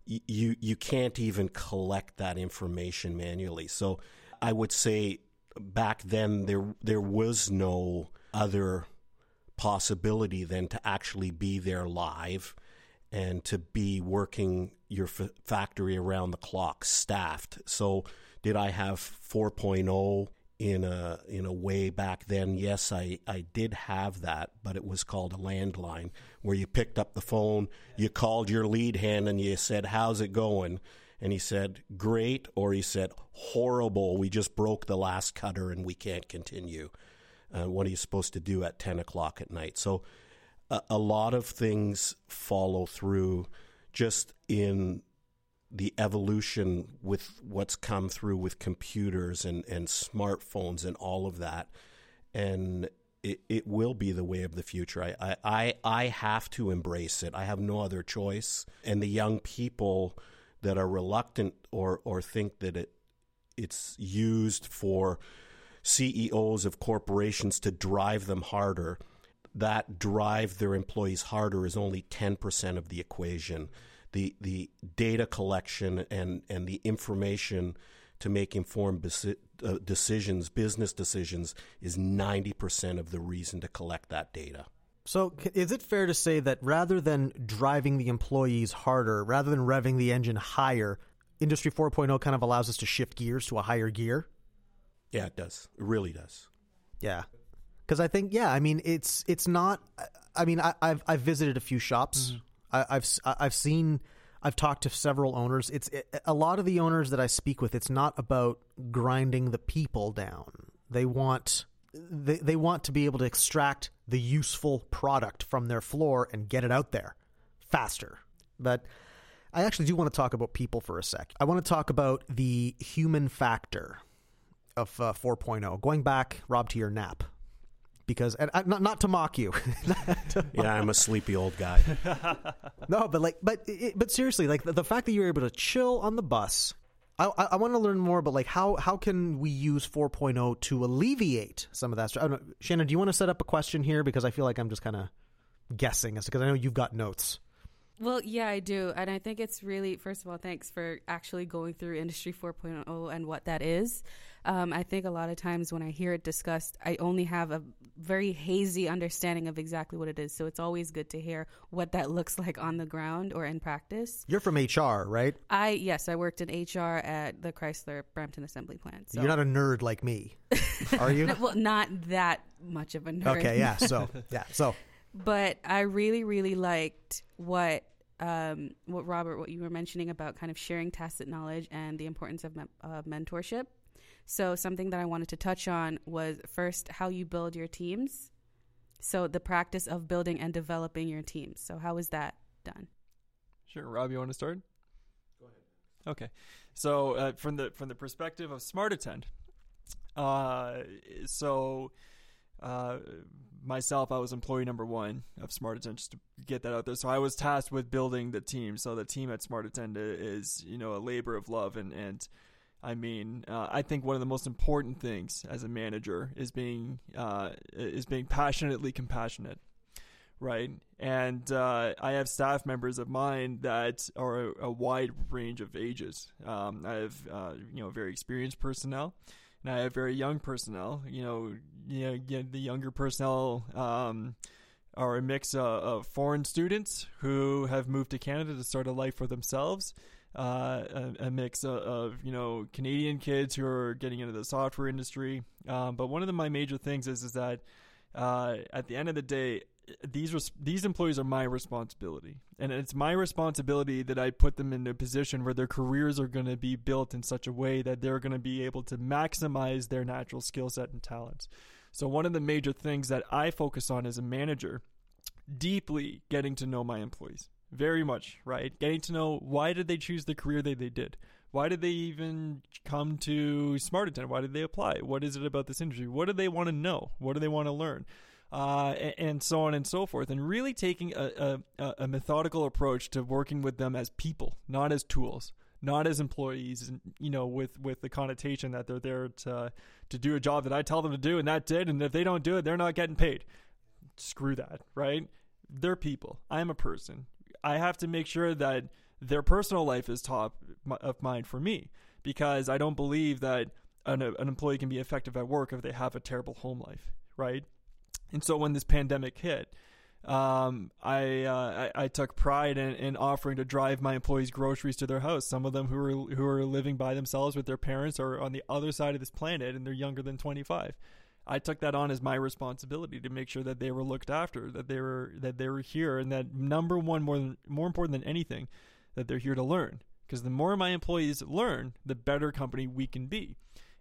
C: you you can't even collect that information manually. So I would say back then there there was no other possibility than to actually be there live and to be working your f- factory around the clock staffed. So did I have 4.0 in a in a way back then? Yes, I I did have that, but it was called a landline where you picked up the phone, you called your lead hand and you said, "How's it going?" And he said, "Great," or he said, "Horrible. We just broke the last cutter and we can't continue." Uh, what are you supposed to do at 10 o'clock at night? So a, a lot of things follow through just in the evolution with what's come through with computers and, and smartphones and all of that. And it, it will be the way of the future. I, I, I have to embrace it. I have no other choice. And the young people that are reluctant or, or think that it it's used for CEOs of corporations to drive them harder, that drive their employees harder is only 10% of the equation. The, the data collection and, and the information to make informed besi- uh, decisions, business decisions, is 90% of the reason to collect that data.
B: So, is it fair to say that rather than driving the employees harder, rather than revving the engine higher, Industry 4.0 kind of allows us to shift gears to a higher gear?
C: Yeah, it does. It really does.
B: Yeah, because I think yeah, I mean it's it's not. I mean I, have I've visited a few shops. Mm-hmm. I, I've I've seen. I've talked to several owners. It's it, a lot of the owners that I speak with. It's not about grinding the people down. They want they they want to be able to extract the useful product from their floor and get it out there faster. But I actually do want to talk about people for a sec. I want to talk about the human factor of uh, 4.0. Going back, Rob, to your nap, because and, uh, not not to mock you.
C: to (laughs) yeah, I'm a sleepy old guy. (laughs)
B: no, but like, but but seriously, like the, the, fact that you're able to chill on the bus. I, I, I want to learn more about like how how can we use 4.0 to alleviate some of that. I don't know, Shannon, do you want to set up a question here because I feel like I'm just kind of guessing, because I know you've got notes.
D: Well, yeah, I do. And I think it's really, first of all, thanks for actually going through Industry 4.0 and what that is. Um, I think a lot of times when I hear it discussed, I only have a very hazy understanding of exactly what it is. So it's always good to hear what that (laughs) looks like on the ground or in practice.
B: You're from HR, right?
D: I, yes, I worked in HR at the Chrysler Brampton Assembly Plant.
B: So. You're not a nerd like me, (laughs) are you?
D: no, well, not that much of a nerd.
B: Okay, yeah. (laughs) So, yeah. So,
D: but I really, really liked what um, what Robert, what you were mentioning about kind of sharing tacit knowledge and the importance of me- uh, mentorship. So something that I wanted to touch on was first how you build your teams. So the practice of building and developing your teams. So how is that done?
A: Sure, Rob, you want to start? Go ahead. Okay, so uh, from the from the perspective of Smart Attend, uh, so uh, myself, I was employee number one of Smart Attend just to get that out there. So I was tasked with building the team. So the team at Smart Attend is, you know, a labor of love. And, and I mean, uh, I think one of the most important things as a manager is being, uh, is being passionately compassionate. Right. And uh, I have staff members of mine that are a, a wide range of ages. Um, I have, uh, you know, very experienced personnel and I have very young personnel. You know, you know, the younger personnel um, are a mix of, of, foreign students who have moved to Canada to start a life for themselves. Uh, a, a, mix of, of, you know Canadian kids who are getting into the software industry. Um, but one of the, my major things is is that uh, at the end of the day, these res- these employees are my responsibility, and it's my responsibility that I put them in a position where their careers are going to be built in such a way that they're going to be able to maximize their natural skill set and talents. So one of the major things that I focus on as a manager, deeply getting to know my employees, very much right, getting to know why did they choose the career that they did. Why did they even come to Smart Attend? Why did they apply? What is it about this industry? What do they want to know? What do they want to learn? uh, and, so on and so forth, and really taking a, a, a, methodical approach to working with them as people, not as tools, not as employees, you know, with with the connotation that they're there to to do a job that I tell them to do, and that did, and if they don't do it, they're not getting paid. Screw that, right? They're people. I'm a person. I have to make sure that their personal life is top of mind for me because I don't believe that an, an employee can be effective at work if they have a terrible home life, right? And so when this pandemic hit, um, I, uh, I, I took pride in, in, offering to drive my employees groceries to their house. Some of them who are who are living by themselves with their parents or on the other side of this planet, and they're younger than 25. I took that on as my responsibility to make sure that they were looked after, that they were that they were here, and that number one, more than, more important than anything, that they're here to learn. Because the more my employees learn, the better company we can be.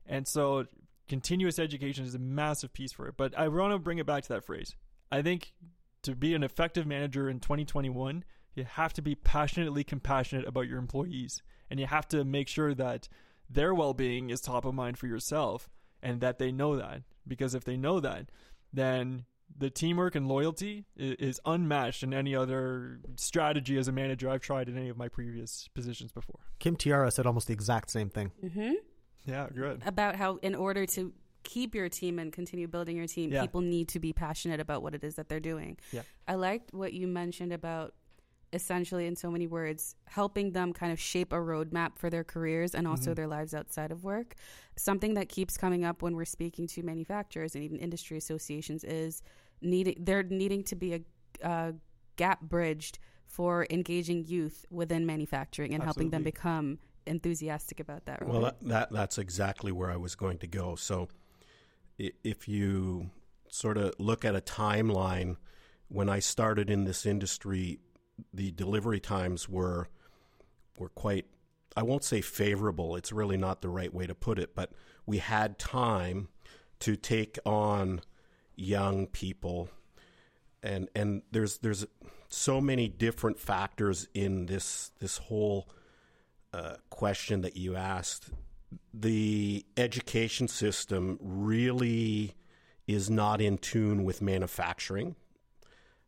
A: And so continuous education is a massive piece for it. But I want to bring it back to that phrase. I think to be an effective manager in 2021, you have to be passionately compassionate about your employees. And you have to make sure that their well being is top of mind for yourself and that they know that. Because if they know that, then the teamwork and loyalty is, is unmatched in any other strategy as a manager I've tried in any of my previous positions before.
B: Kim Tiara said almost the exact same thing.
D: Mm-hmm.
A: Yeah, good.
D: About how, in order to keep your team and continue building your team,
A: Yeah.
D: people need to be passionate about what it is that they're doing.
A: Yeah.
D: I liked what you mentioned about essentially, in so many words, helping them kind of shape a roadmap for their careers and also
A: Mhm.
D: their lives outside of work. Something that keeps coming up when we're speaking to manufacturers and even industry associations is needing there needing to be a, a gap bridged for engaging youth within manufacturing and helping them become enthusiastic about that.
C: Well, that, that that's exactly where I was going to go. So, if you sort of look at a timeline, when I started in this industry, the delivery times were were quite. I won't say favorable. It's really not the right way to put it, but we had time to take on young people, and and there's there's so many different factors in this this whole uh, question that you asked, the education system really is not in tune with manufacturing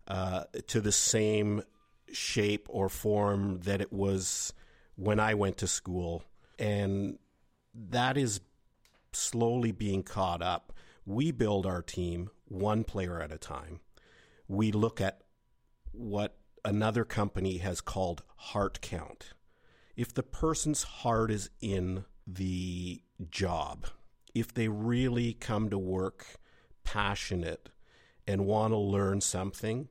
C: uh, to the same shape or form that it was when I went to school. And that is slowly being caught up. We build our team one player at a time. We look at what another company has called heart count if the person's heart is in the job, if they really come to work passionate and want to learn something,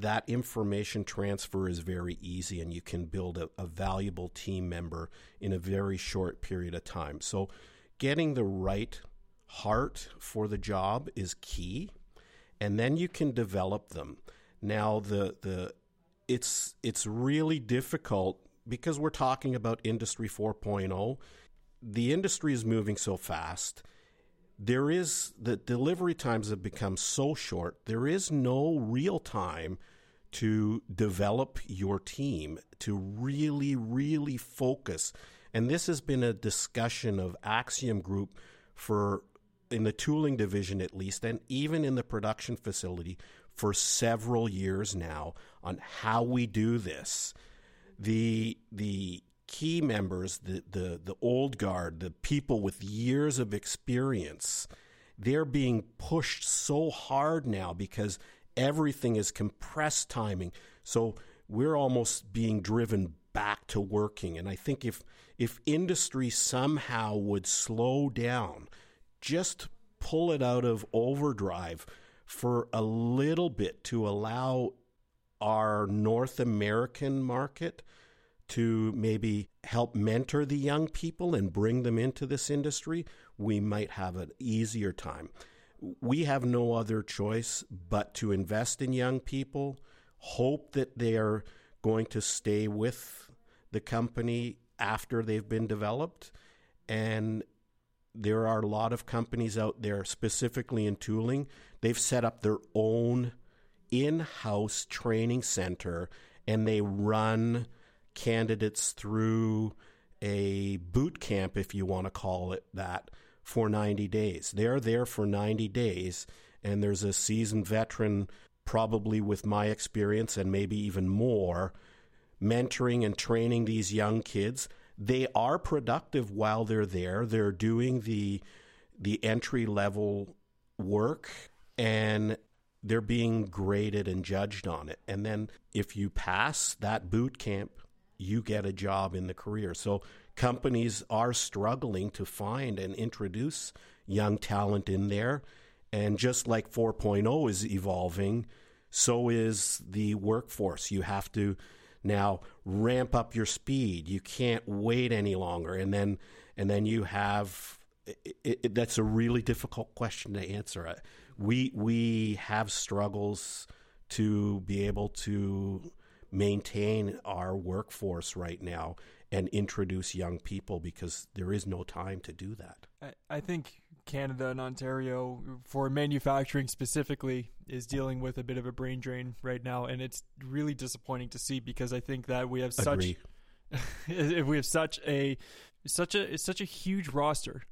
C: that information transfer is very easy and you can build a, a valuable team member in a very short period of time. So, getting the right heart for the job is key, and then you can develop them. Now, the, the it's it's really difficult because we're talking about industry 4.0 the industry is moving so fast there is the delivery times have become so short there is no real time to develop your team to really really focus. And this has been a discussion of axiom group for in the tooling division at least and even in the production facility for several years now on how we do this. The the key members, the, the, the old guard, the people with years of experience, they're being pushed so hard now because everything is compressed timing. So we're almost being driven back to working. And I think if if industry somehow would slow down, just pull it out of overdrive for a little bit to allow our North American market to maybe help mentor the young people and bring them into this industry, we might have an easier time. We have no other choice but to invest in young people, hope that they are going to stay with the company after they've been developed. And there are a lot of companies out there, specifically in tooling, they've set up their own in house training center and they run candidates through a boot camp, if you want to call it that, for 90 days. They're there for 90 days, and there's a seasoned veteran, probably with my experience and maybe even more, mentoring and training these young kids. They are productive while they're there. They're doing the the entry level work and they're being graded and judged on it. And then if you pass that boot camp, you get a job in the career. So companies are struggling to find and introduce young talent in there. And just like 4.0 is evolving, so is the workforce. You have to now ramp up your speed. You can't wait any longer. And then and then you have it, it, that's a really difficult question to answer. We we have struggles to be able to maintain our workforce right now and introduce young people because there is no time to do that.
A: I, I think Canada and Ontario, for manufacturing specifically, is dealing with a bit of a brain drain right now, and it's really disappointing to see because I think that we have such
C: Agree. (laughs)
A: we have such a such a it's such a huge roster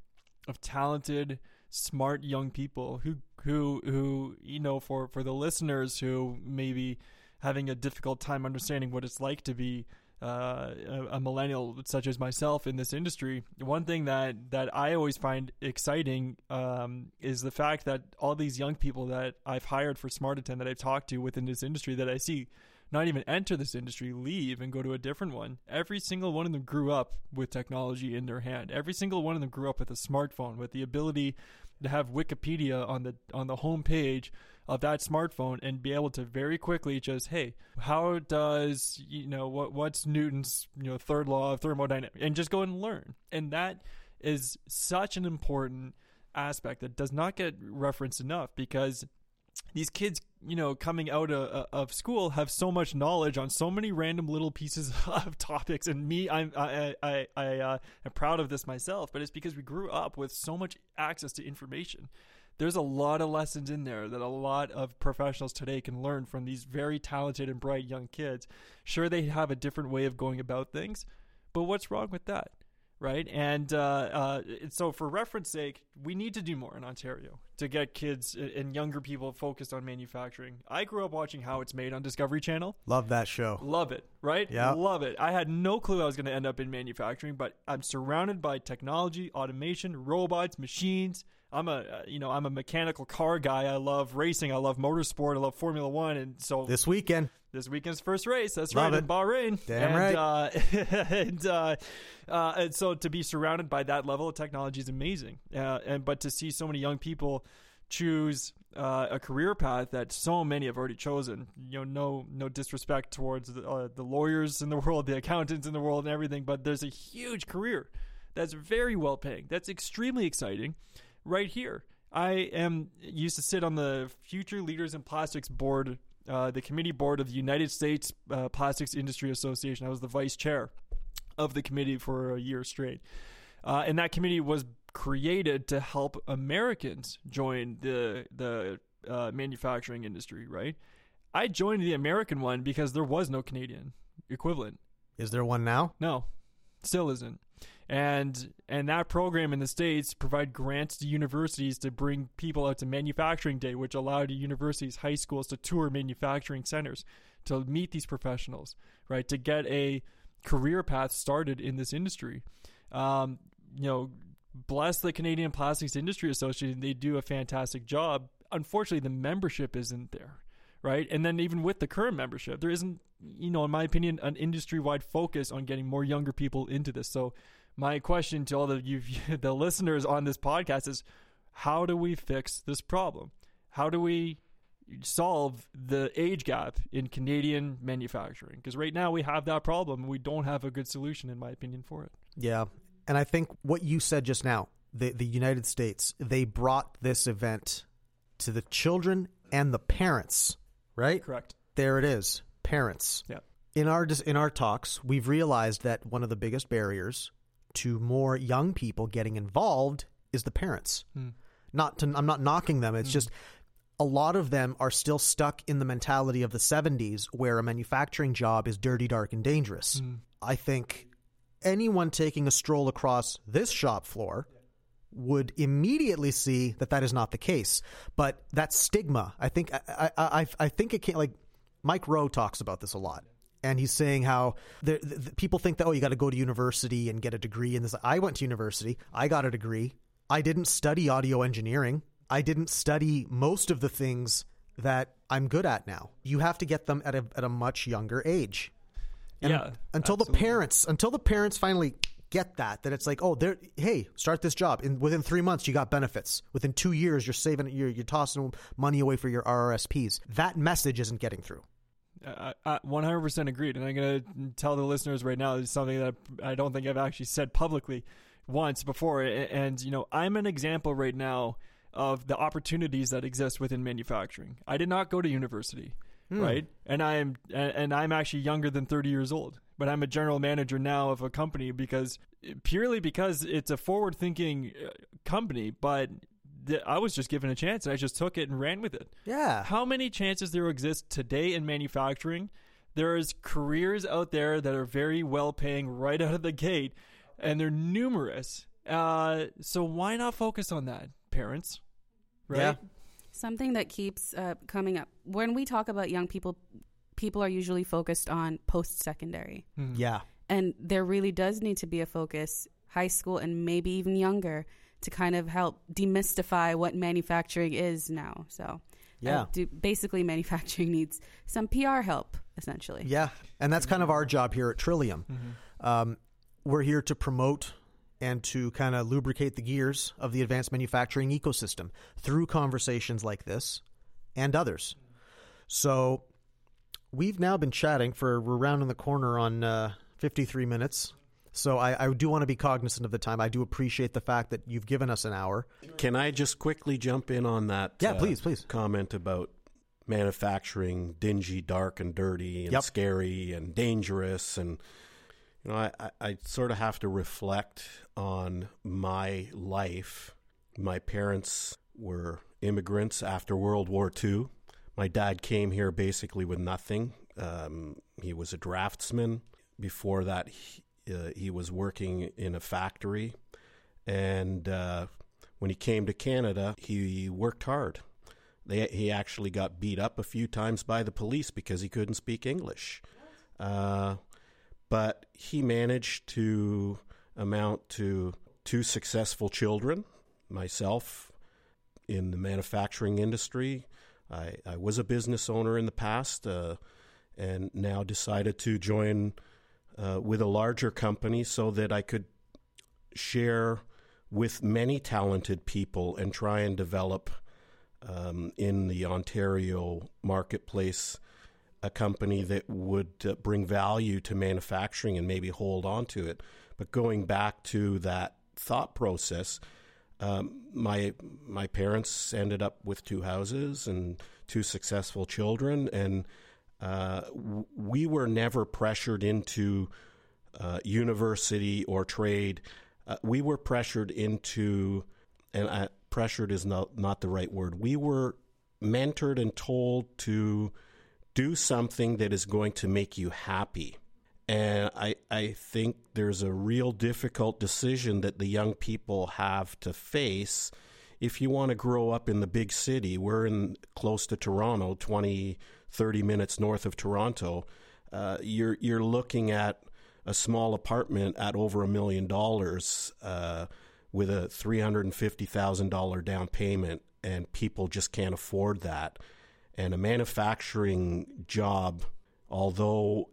A: of talented smart young people who who who you know for for the listeners who maybe having a difficult time understanding what it's like to be uh, a, millennial such as myself in this industry, one thing that, that I always find exciting um, is the fact that all these young people that I've hired for Smart Attend that I've talked to within this industry that I see not even enter this industry, leave and go to a different one. Every single one of them grew up with technology in their hand. Every single one of them grew up with a smartphone, with the ability to have Wikipedia on the on the home page of that smartphone and be able to very quickly just hey how does you know what what's newton's you know third law of thermodynamics and just go and learn. And that is such an important aspect that does not get referenced enough because these kids you know coming out of, of, school have so much knowledge on so many random little pieces (laughs) of topics. And me i'm i i, I uh, am proud of this myself but it's because we grew up with so much access to information there's a lot of lessons in there that a lot of professionals today can learn from these very talented and bright young kids. Sure, they have a different way of going about things, but what's wrong with that? Right. And uh, uh, so, for reference sake, we need to do more in Ontario to get kids and younger people focused on manufacturing. I grew up watching How It's Made on Discovery Channel.
B: Love that show.
A: Love it. Right.
B: Yeah.
A: Love it. I had no clue I was going to end up in manufacturing, but I'm surrounded by technology, automation, robots, machines I'm a uh, you know I'm a mechanical car guy. I love racing. I love motorsport. I love Formula One. And so
B: this weekend,
A: this weekend's first race. That's
B: love
A: right
B: it.
A: in Bahrain.
B: Damn
A: and,
B: right.
A: Uh, (laughs) and, uh, uh, and so to be surrounded by that level of technology is amazing. Uh, and but to see so many young people choose uh, a career path that so many have already chosen. You know, no no disrespect towards the, uh, the lawyers in the (laughs) world, the accountants in the world, and everything, but there's a huge career that's very well paying. That's extremely exciting right here. I am used to sit on the Future Leaders in Plastics board, uh, the committee board of the United States uh, Plastics Industry Association. I was the vice chair of the committee for a year straight. Uh, and that committee was created to help Americans join the the uh, manufacturing industry. Right? I joined the American one because there was no Canadian equivalent.
B: Is there one now?
A: No, still isn't and and that program in the states provide grants to universities to bring people out to manufacturing day which allowed universities high schools to tour manufacturing centers to meet these professionals right to get a career path started in this industry. Um, you know bless the canadian plastics industry association. They do a fantastic job. Unfortunately the membership isn't there right? And then even with the current membership there isn't you know in my opinion an industry-wide focus on getting more younger people into this. So my question to all the you (laughs) the listeners on this podcast is how do we fix this problem? How do we solve the age gap in Canadian manufacturing? Because right now we have that problem and we don't have a good solution, in my opinion, for it.
B: Yeah. And I think what you said just now, the, the United States, they brought this event to the children and the parents, right?
A: Correct.
B: There it is, parents.
A: Yeah.
B: In our in our talks, we've realized that one of the biggest barriers to more young people getting involved is the parents.
A: Hmm.
B: Not to, I'm not knocking them. It's just a lot of them are still stuck in the mentality of the 70s where a manufacturing job is dirty, dark, and dangerous.
A: Hmm.
B: I think anyone taking a stroll across this shop floor would immediately see that that is not the case. But that stigma, I think, I, I, I, I think it can't, like, Mike Rowe talks about this a lot and he's saying how the, the, people think that oh you got to go to university and get a degree and this. I went to university. I got a degree. I didn't study audio engineering. I didn't study most of the things that i'm good at now. You have to get them at a, at a much younger age. And
A: yeah
B: until
A: absolutely.
B: the parents until the parents finally get that that it's like oh there hey start this job. In within three months you got benefits. Within two years you're saving you're, you're tossing money away for your rrsps that message isn't getting through
A: I, I 100% agreed. And I'm going to tell the listeners right now is something that I don't think I've actually said publicly once before. And, you know, I'm an example right now of the opportunities that exist within manufacturing. I did not go to university,
B: Hmm.
A: right? And I'm and I'm actually younger than 30 years old, but I'm a general manager now of a company because purely because it's a forward-thinking uh, company, but I was just given a chance and I just took it and ran with it.
B: Yeah.
A: How many chances there exist today in manufacturing? There's careers out there that are very well paying right out of the gate, and they're numerous. Uh, so why not focus on that? parents, right?
B: Yeah.
D: Something that keeps uh, coming up when we talk about young people, people are usually focused on post secondary.
A: Mhm.
B: Yeah.
D: And there really does need to be a focus, high school and maybe even younger, to kind of help demystify what manufacturing is now. So,
B: Yeah.
D: uh, do, basically, manufacturing (laughs) needs some PR help, essentially.
B: Yeah. And that's kind of our job here at Trillium.
A: Mm-hmm.
B: Um, we're here to promote and to kind of lubricate the gears of the advanced manufacturing ecosystem through conversations like this and others. So we've now been chatting for we're rounding the corner on uh, 53 minutes. So I, I do want to be cognizant of the time. I do appreciate the fact that you've given us an hour.
C: Can I just quickly jump in on that? uh,
B: Yeah, please, please.
C: Comment about manufacturing dingy, dark, and dirty, and
B: Yep.
C: scary, and dangerous, and you know, I, I, I sort of have to reflect on my life. My parents were immigrants after World War II. My dad came here basically with nothing. Um, he was a draftsman. Before that, he, uh, he was working in a factory. And uh, when he came to Canada, he worked hard. They, he actually got beat up a few times by the police because he couldn't speak English. Uh, but he managed to amount to two successful children, myself in the manufacturing industry. I, I was a business owner in the past uh, and now decided to join uh, with a larger company so that I could share with many talented people and try and develop um, in the Ontario marketplace a company that would uh, bring value to manufacturing and maybe hold on to it. But going back to that thought process, um, my my parents ended up with two houses and two successful children, and uh, we were never pressured into uh, university or trade. Uh, we were pressured into, and uh, pressured is not not the right word. We were mentored and told to do something that is going to make you happy. And I, I think there's a real difficult decision that the young people have to face if you want to grow up in the big city. We're in close to Toronto, 20, 30 minutes north of Toronto. Uh, you're, you're looking at a small apartment at over a million dollars uh, with a $350,000 down payment, and people just can't afford that. And a manufacturing job, although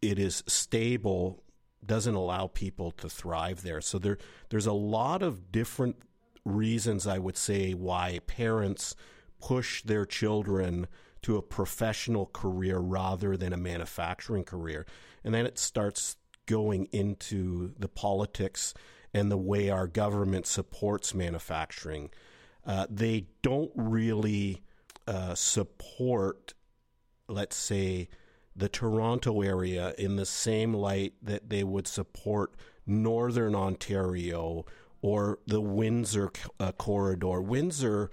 C: it is stable, doesn't allow people to thrive there. So there, there's a lot of different reasons I would say why parents push their children to a professional career rather than a manufacturing career. And then it starts going into the politics and the way our government supports manufacturing. Uh, they don't really uh, support, let's say, the Toronto area in the same light that they would support Northern Ontario or the Windsor uh, corridor. Windsor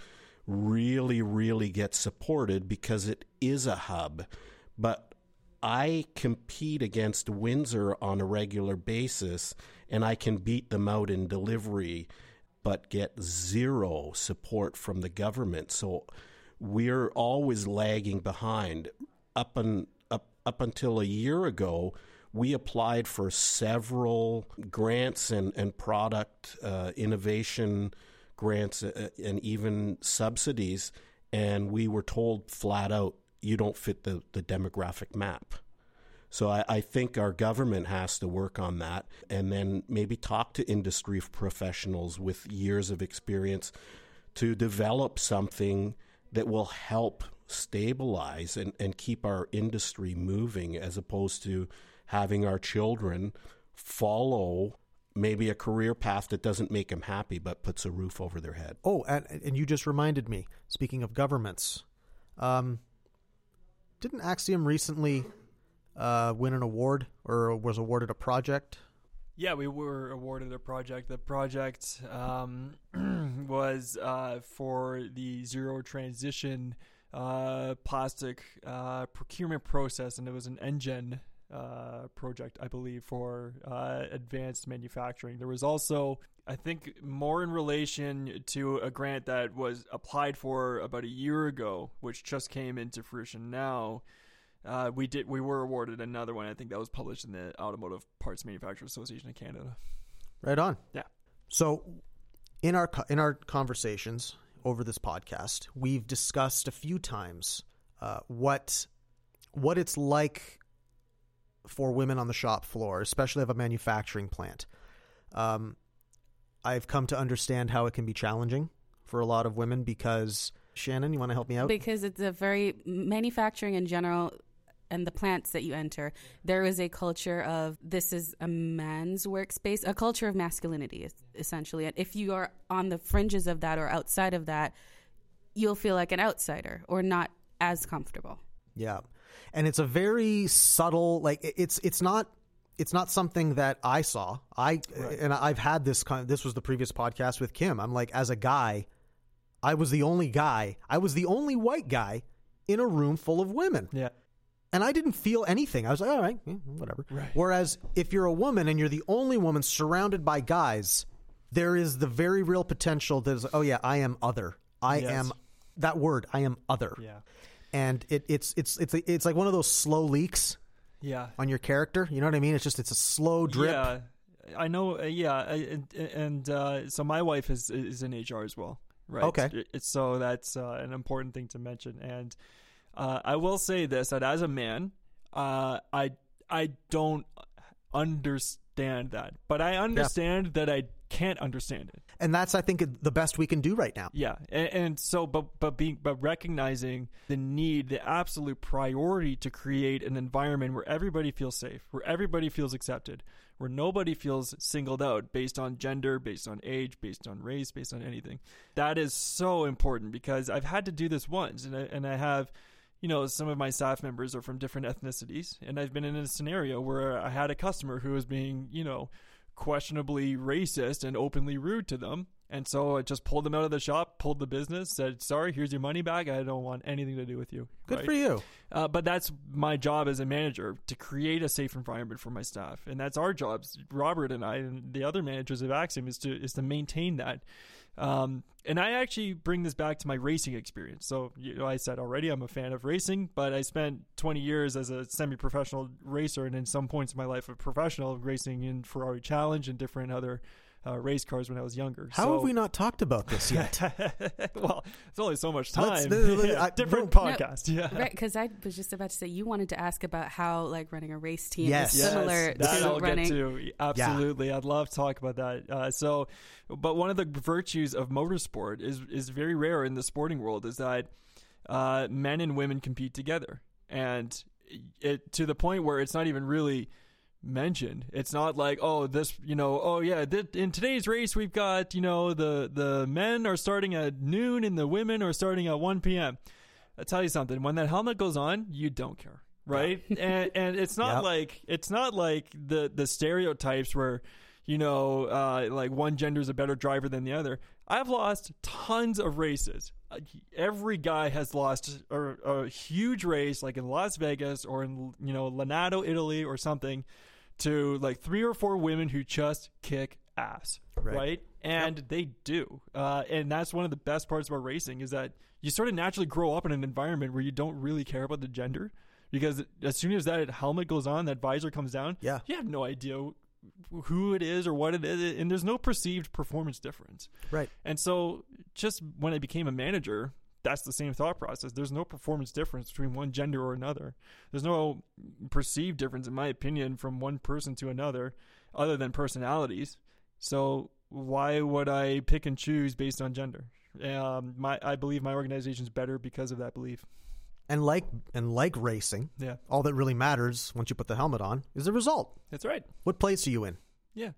C: really, really get supported because it is a hub. But I compete against Windsor on a regular basis and I can beat them out in delivery, but get zero support from the government. So we're always lagging behind. Up, and, up, up until a year ago, we applied for several grants and, and product uh, innovation grants uh, and even subsidies, and we were told flat out, you don't fit the, the demographic map. So I, I, think our government has to work on that and then maybe talk to industry professionals with years of experience to develop something that will help stabilize and, and keep our industry moving as opposed to having our children follow maybe a career path that doesn't make them happy but puts a roof over their head.
B: Oh, and, and you just reminded me, speaking of governments, um, didn't Axiom recently uh, win an award or was awarded a project?
A: Yeah, we were awarded a project. The project um, (clears throat) was uh, for the zero transition uh, plastic uh, procurement process, and it was an NGen uh, project, I believe, for uh, advanced manufacturing. There was also, I think, more in relation to a grant that was applied for about a year ago, which just came into fruition now. Uh, we did. We were awarded another one. I think that was published in the Automotive Parts Manufacturers Association of Canada.
B: Right on.
A: Yeah.
B: So, in our in our conversations over this podcast, we've discussed a few times uh, what what it's like for women on the shop floor, especially of a manufacturing plant. Um, I've come to understand how it can be challenging for a lot of women because Shannon, you want to help me out?
D: because it's a very manufacturing in general and the plants that you enter there is a culture of this is a man's workspace a culture of masculinity essentially and if you are on the fringes of that or outside of that you'll feel like an outsider or not as comfortable
B: Yeah. And it's a very subtle like it's it's not it's not something that I saw. I and I've had this kind this was the previous podcast with Kim. I'm like as a guy, I was the only guy. I was the only white guy in a room full of women.
A: Yeah.
B: And I didn't feel anything. I was like, all right, yeah, whatever.
A: Right.
B: Whereas if you're a woman and you're the only woman surrounded by guys, there is the very real potential that is, oh yeah, I am other. I
A: Yes.
B: am that word. I am other
A: Yeah.
B: And it, it's it's it's it's like one of those slow leaks
A: Yeah.
B: on your character. You know what I mean? It's just it's a slow drip.
A: Yeah, I know. Uh, yeah, I- and, and uh, so my wife is is in HR as well, right?
B: Okay.
A: So that's uh, an important thing to mention. And uh, I will say this: that as a man, uh, I I don't understand that, but I understand that I can't understand it.
B: And that's I think the best we can do right now.
A: Yeah, and, and so, but but being but recognizing the need, the absolute priority to create an environment where everybody feels safe, where everybody feels accepted, where nobody feels singled out based on gender, based on age, based on race, based on anything. That is so important because I've had to do this once, and I, and I have. You know, some of my staff members are from different ethnicities, and I've been in a scenario where I had a customer who was being, you know, questionably racist and openly rude to them. And so I just pulled them out of the shop, pulled the business, said, "Sorry, here's your money back. I don't want anything to do with you."
B: Good
A: Right?
B: for you.
A: Uh, but that's my job as a manager to create a safe environment for my staff, and that's our jobs. Robert and I and the other managers of Axiom is to is to maintain that. Um, and I actually bring this back to my racing experience. So you know, I said already I'm a fan of racing, but I spent 20 years as a semi-professional racer, and in some points of my life, a professional racing in Ferrari Challenge and different other. Uh, race cars when I was younger.
B: How
A: So-
B: have we not talked about this (laughs) yet?
A: well, it's only so much
B: Let's-
A: time. (laughs) Yeah,
B: I-
A: different
B: no-
A: podcast. Yeah.
D: right because i was just about to say you wanted to ask about how like running a race team
B: Yes.
D: is similar
A: that
D: to
A: I'll
D: running
A: get to. Absolutely, I'd love to talk about that. Uh, so, but one of the virtues of motorsport is is very rare in the sporting world is that uh, men and women compete together, and it to the point where it's not even really mentioned. It's not like, oh, this, you know, oh yeah, th- in today's race we've got, you know, the the men are starting at noon and the women are starting at 1 p.m. I tell you something, when that helmet goes on, you don't care, right? and and it's not
B: Yep.
A: like it's not like the the stereotypes where you know, uh, like one gender is a better driver than the other. I've lost tons of races. Uh, Every guy has lost a, a huge race, like in Las Vegas or in you know Lonato, Italy, or something, to like three or four women who just kick ass,
B: Right.
A: right? And they do, uh, and that's one of the best parts about racing is that you sort of naturally grow up in an environment where you don't really care about the gender. Because as soon as that helmet goes on, that visor comes down,
B: Yeah.
A: you have no idea who it is or what it is, and there's no perceived performance difference.
B: Right.
A: And so, just when I became a manager, that's the same thought process. There's no performance difference between one gender or another. There's no perceived difference, in my opinion, from one person to another, other than personalities. So why would I pick and choose based on gender? Um, my I believe my organization is better because of that belief.
B: And like and like racing,
A: Yeah,
B: all that really matters once you put the helmet on is the result.
A: that's right.
B: What place are you in?
A: Yeah,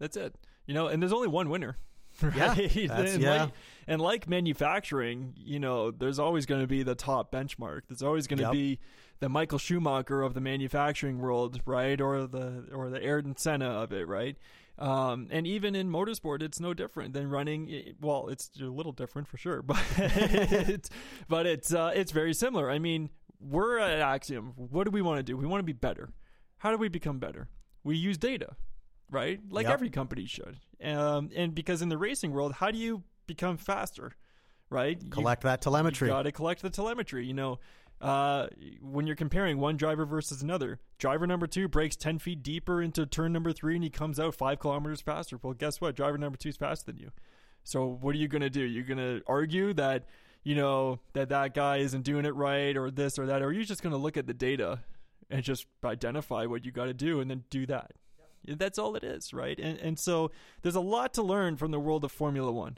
A: that's it. You know, and there's only one winner. (laughs)
B: Yeah,
A: Right?
B: that's-
A: and,
B: yeah.
A: like, and like manufacturing, you know, there's always going to be the top benchmark. There's always going to
B: Yep.
A: be the Michael Schumacher of the manufacturing world, right? Or the or the Ayrton Senna of it, right? Um, and even in motorsport, it's no different than running. Well, it's a little different for sure, (laughs) but it's, but it's uh, it's very similar. I mean, we're at Axiom. What do we want to do? We want to be better. how do we become better? We use data, right? Like
B: Yep.
A: every company should. Um, and because in the racing world, how do you become faster, right? You-
B: Collect that telemetry.
A: you got to collect the telemetry. You know, uh, when you're comparing one driver versus another, driver number two breaks 10 feet deeper into turn number three and he comes out five kilometers faster. Well, guess what? Driver number two is faster than you. So what are you going to do? You're going to argue that, you know, that that guy isn't doing it right or this or that, or are you just going to look at the data and just identify what you got to do and then do that? That's all it is, right? And and so there's a lot to learn from the world of Formula One,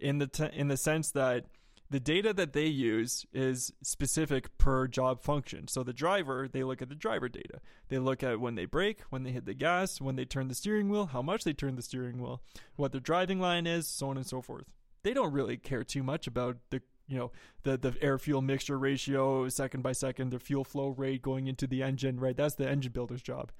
A: in the t- in the sense that the data that they use is specific per job function. So the driver, they look at the driver data. They look at when they brake, when they hit the gas, when they turn the steering wheel, how much they turn the steering wheel, what their driving line is, so on and so forth. They don't really care too much about the you know the the air fuel mixture ratio second by second, the fuel flow rate going into the engine, right? That's the engine builder's job.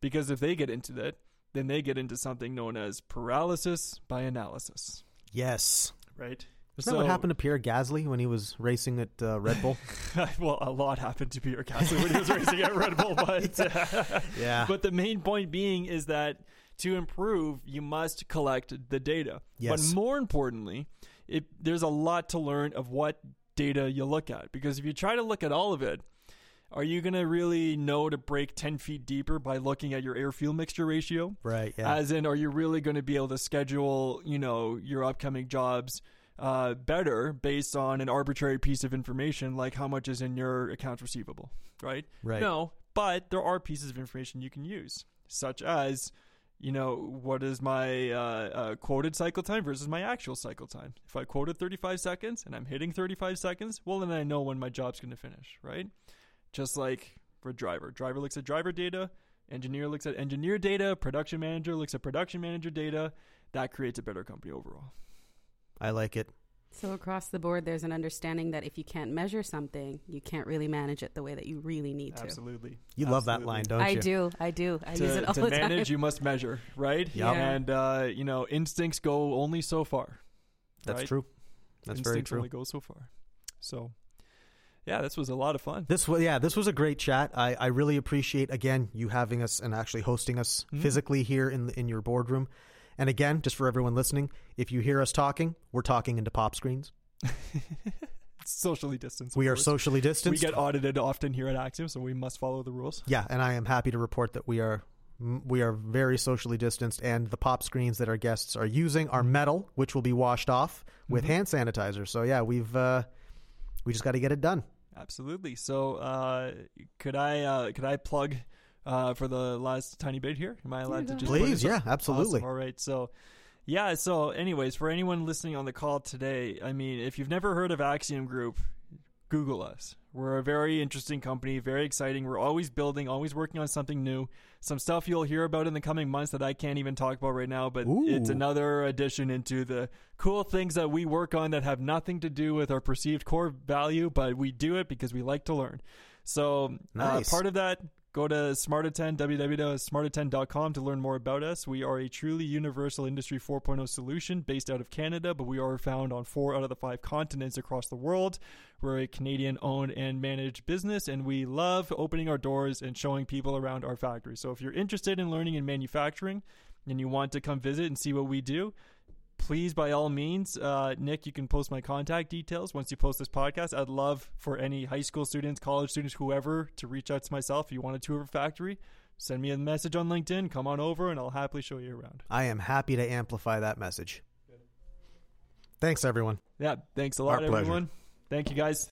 A: Because if they get into that, then they get into something known as paralysis by analysis,
B: Yes.
A: right?
B: Isn't that what happened to Pierre Gasly when he was racing at uh, Red Bull? (laughs)
A: well, a lot happened to Peter Gasly when he was racing at Red Bull, but (laughs)
B: yeah.
A: but the main point being is that to improve, you must collect the data.
B: Yes.
A: But more importantly, it, there's a lot to learn of what data you look at because if you try to look at all of it, are you going to really know to break 10 feet deeper by looking at your air fuel mixture ratio?
B: right. Yeah.
A: As in, are you really going to be able to schedule, you know, your upcoming jobs uh, better based on an arbitrary piece of information like how much is in your accounts receivable, right?
B: Right.
A: No, but there are pieces of information you can use, such as, you know, what is my uh, uh, quoted cycle time versus my actual cycle time. If I quoted 35 seconds and I'm hitting 35 seconds, well, then I know when my job's going to finish, right? Just like for driver, driver looks at driver data, engineer looks at engineer data, production manager looks at production manager data. That creates a better company overall.
B: I like it.
D: So across the board, there's an understanding that if you can't measure something, you can't really manage it the way that you really need to.
A: Absolutely.
B: You love that line, don't you?
D: I do, I do. I use it all
A: to
D: the
A: manage,
D: time.
A: you must measure, right?
D: Yeah.
A: And uh, you know, instincts go only so far.
B: That's
A: right?
B: true. That's very
A: instincts
B: true.
A: only go so far. So, yeah, this was a lot of fun.
B: This was yeah, this was a great chat. I, I really appreciate again you having us and actually hosting us
A: Mhm.
B: physically here in the, in your boardroom. And again, just for everyone listening, if you hear us talking, we're talking into pop screens. (laughs)
A: Socially distanced.
B: We are socially distanced.
A: We get audited often here at Axiom, so we must follow the rules.
B: yeah, and I am happy to report that we are we are very socially distanced, and the pop screens that our guests are using are metal, which will be washed off with
A: Mhm.
B: hand sanitizer. So yeah, we've uh, we just got to get it done.
A: Absolutely. So, uh, could I uh, could I plug uh, for the last tiny bit here? Am I allowed to just
B: Please, yeah, absolutely.
A: Awesome. All right. So, yeah. So, anyways, for anyone listening on the call today, I mean, if you've never heard of Axiom Group, Google us. We're a very interesting company, very exciting. We're always building, always working on something new. Some stuff you'll hear about in the coming months that I can't even talk about right now, but it's another addition into the cool things that we work on that have nothing to do with our perceived core value, but we do it because we like to learn. So,
B: Nice.
A: uh, part of that, go to SmartAttend, www.smartattend.com to learn more about us. We are a truly universal Industry 4.0 solution based out of Canada, but we are found on four out of the five continents across the world. We're a Canadian owned and managed business, and we love opening our doors and showing people around our factory. So if you're interested in learning in manufacturing and you want to come visit and see what we do, please by all means uh, nick you can post my contact details once you post this podcast i'd love for any high school students college students whoever to reach out to myself if you want a tour of a factory send me a message on linkedin come on over and i'll happily show you around
B: I am happy to amplify that message. Thanks, everyone.
A: yeah thanks a lot
B: Our pleasure.
A: everyone thank you guys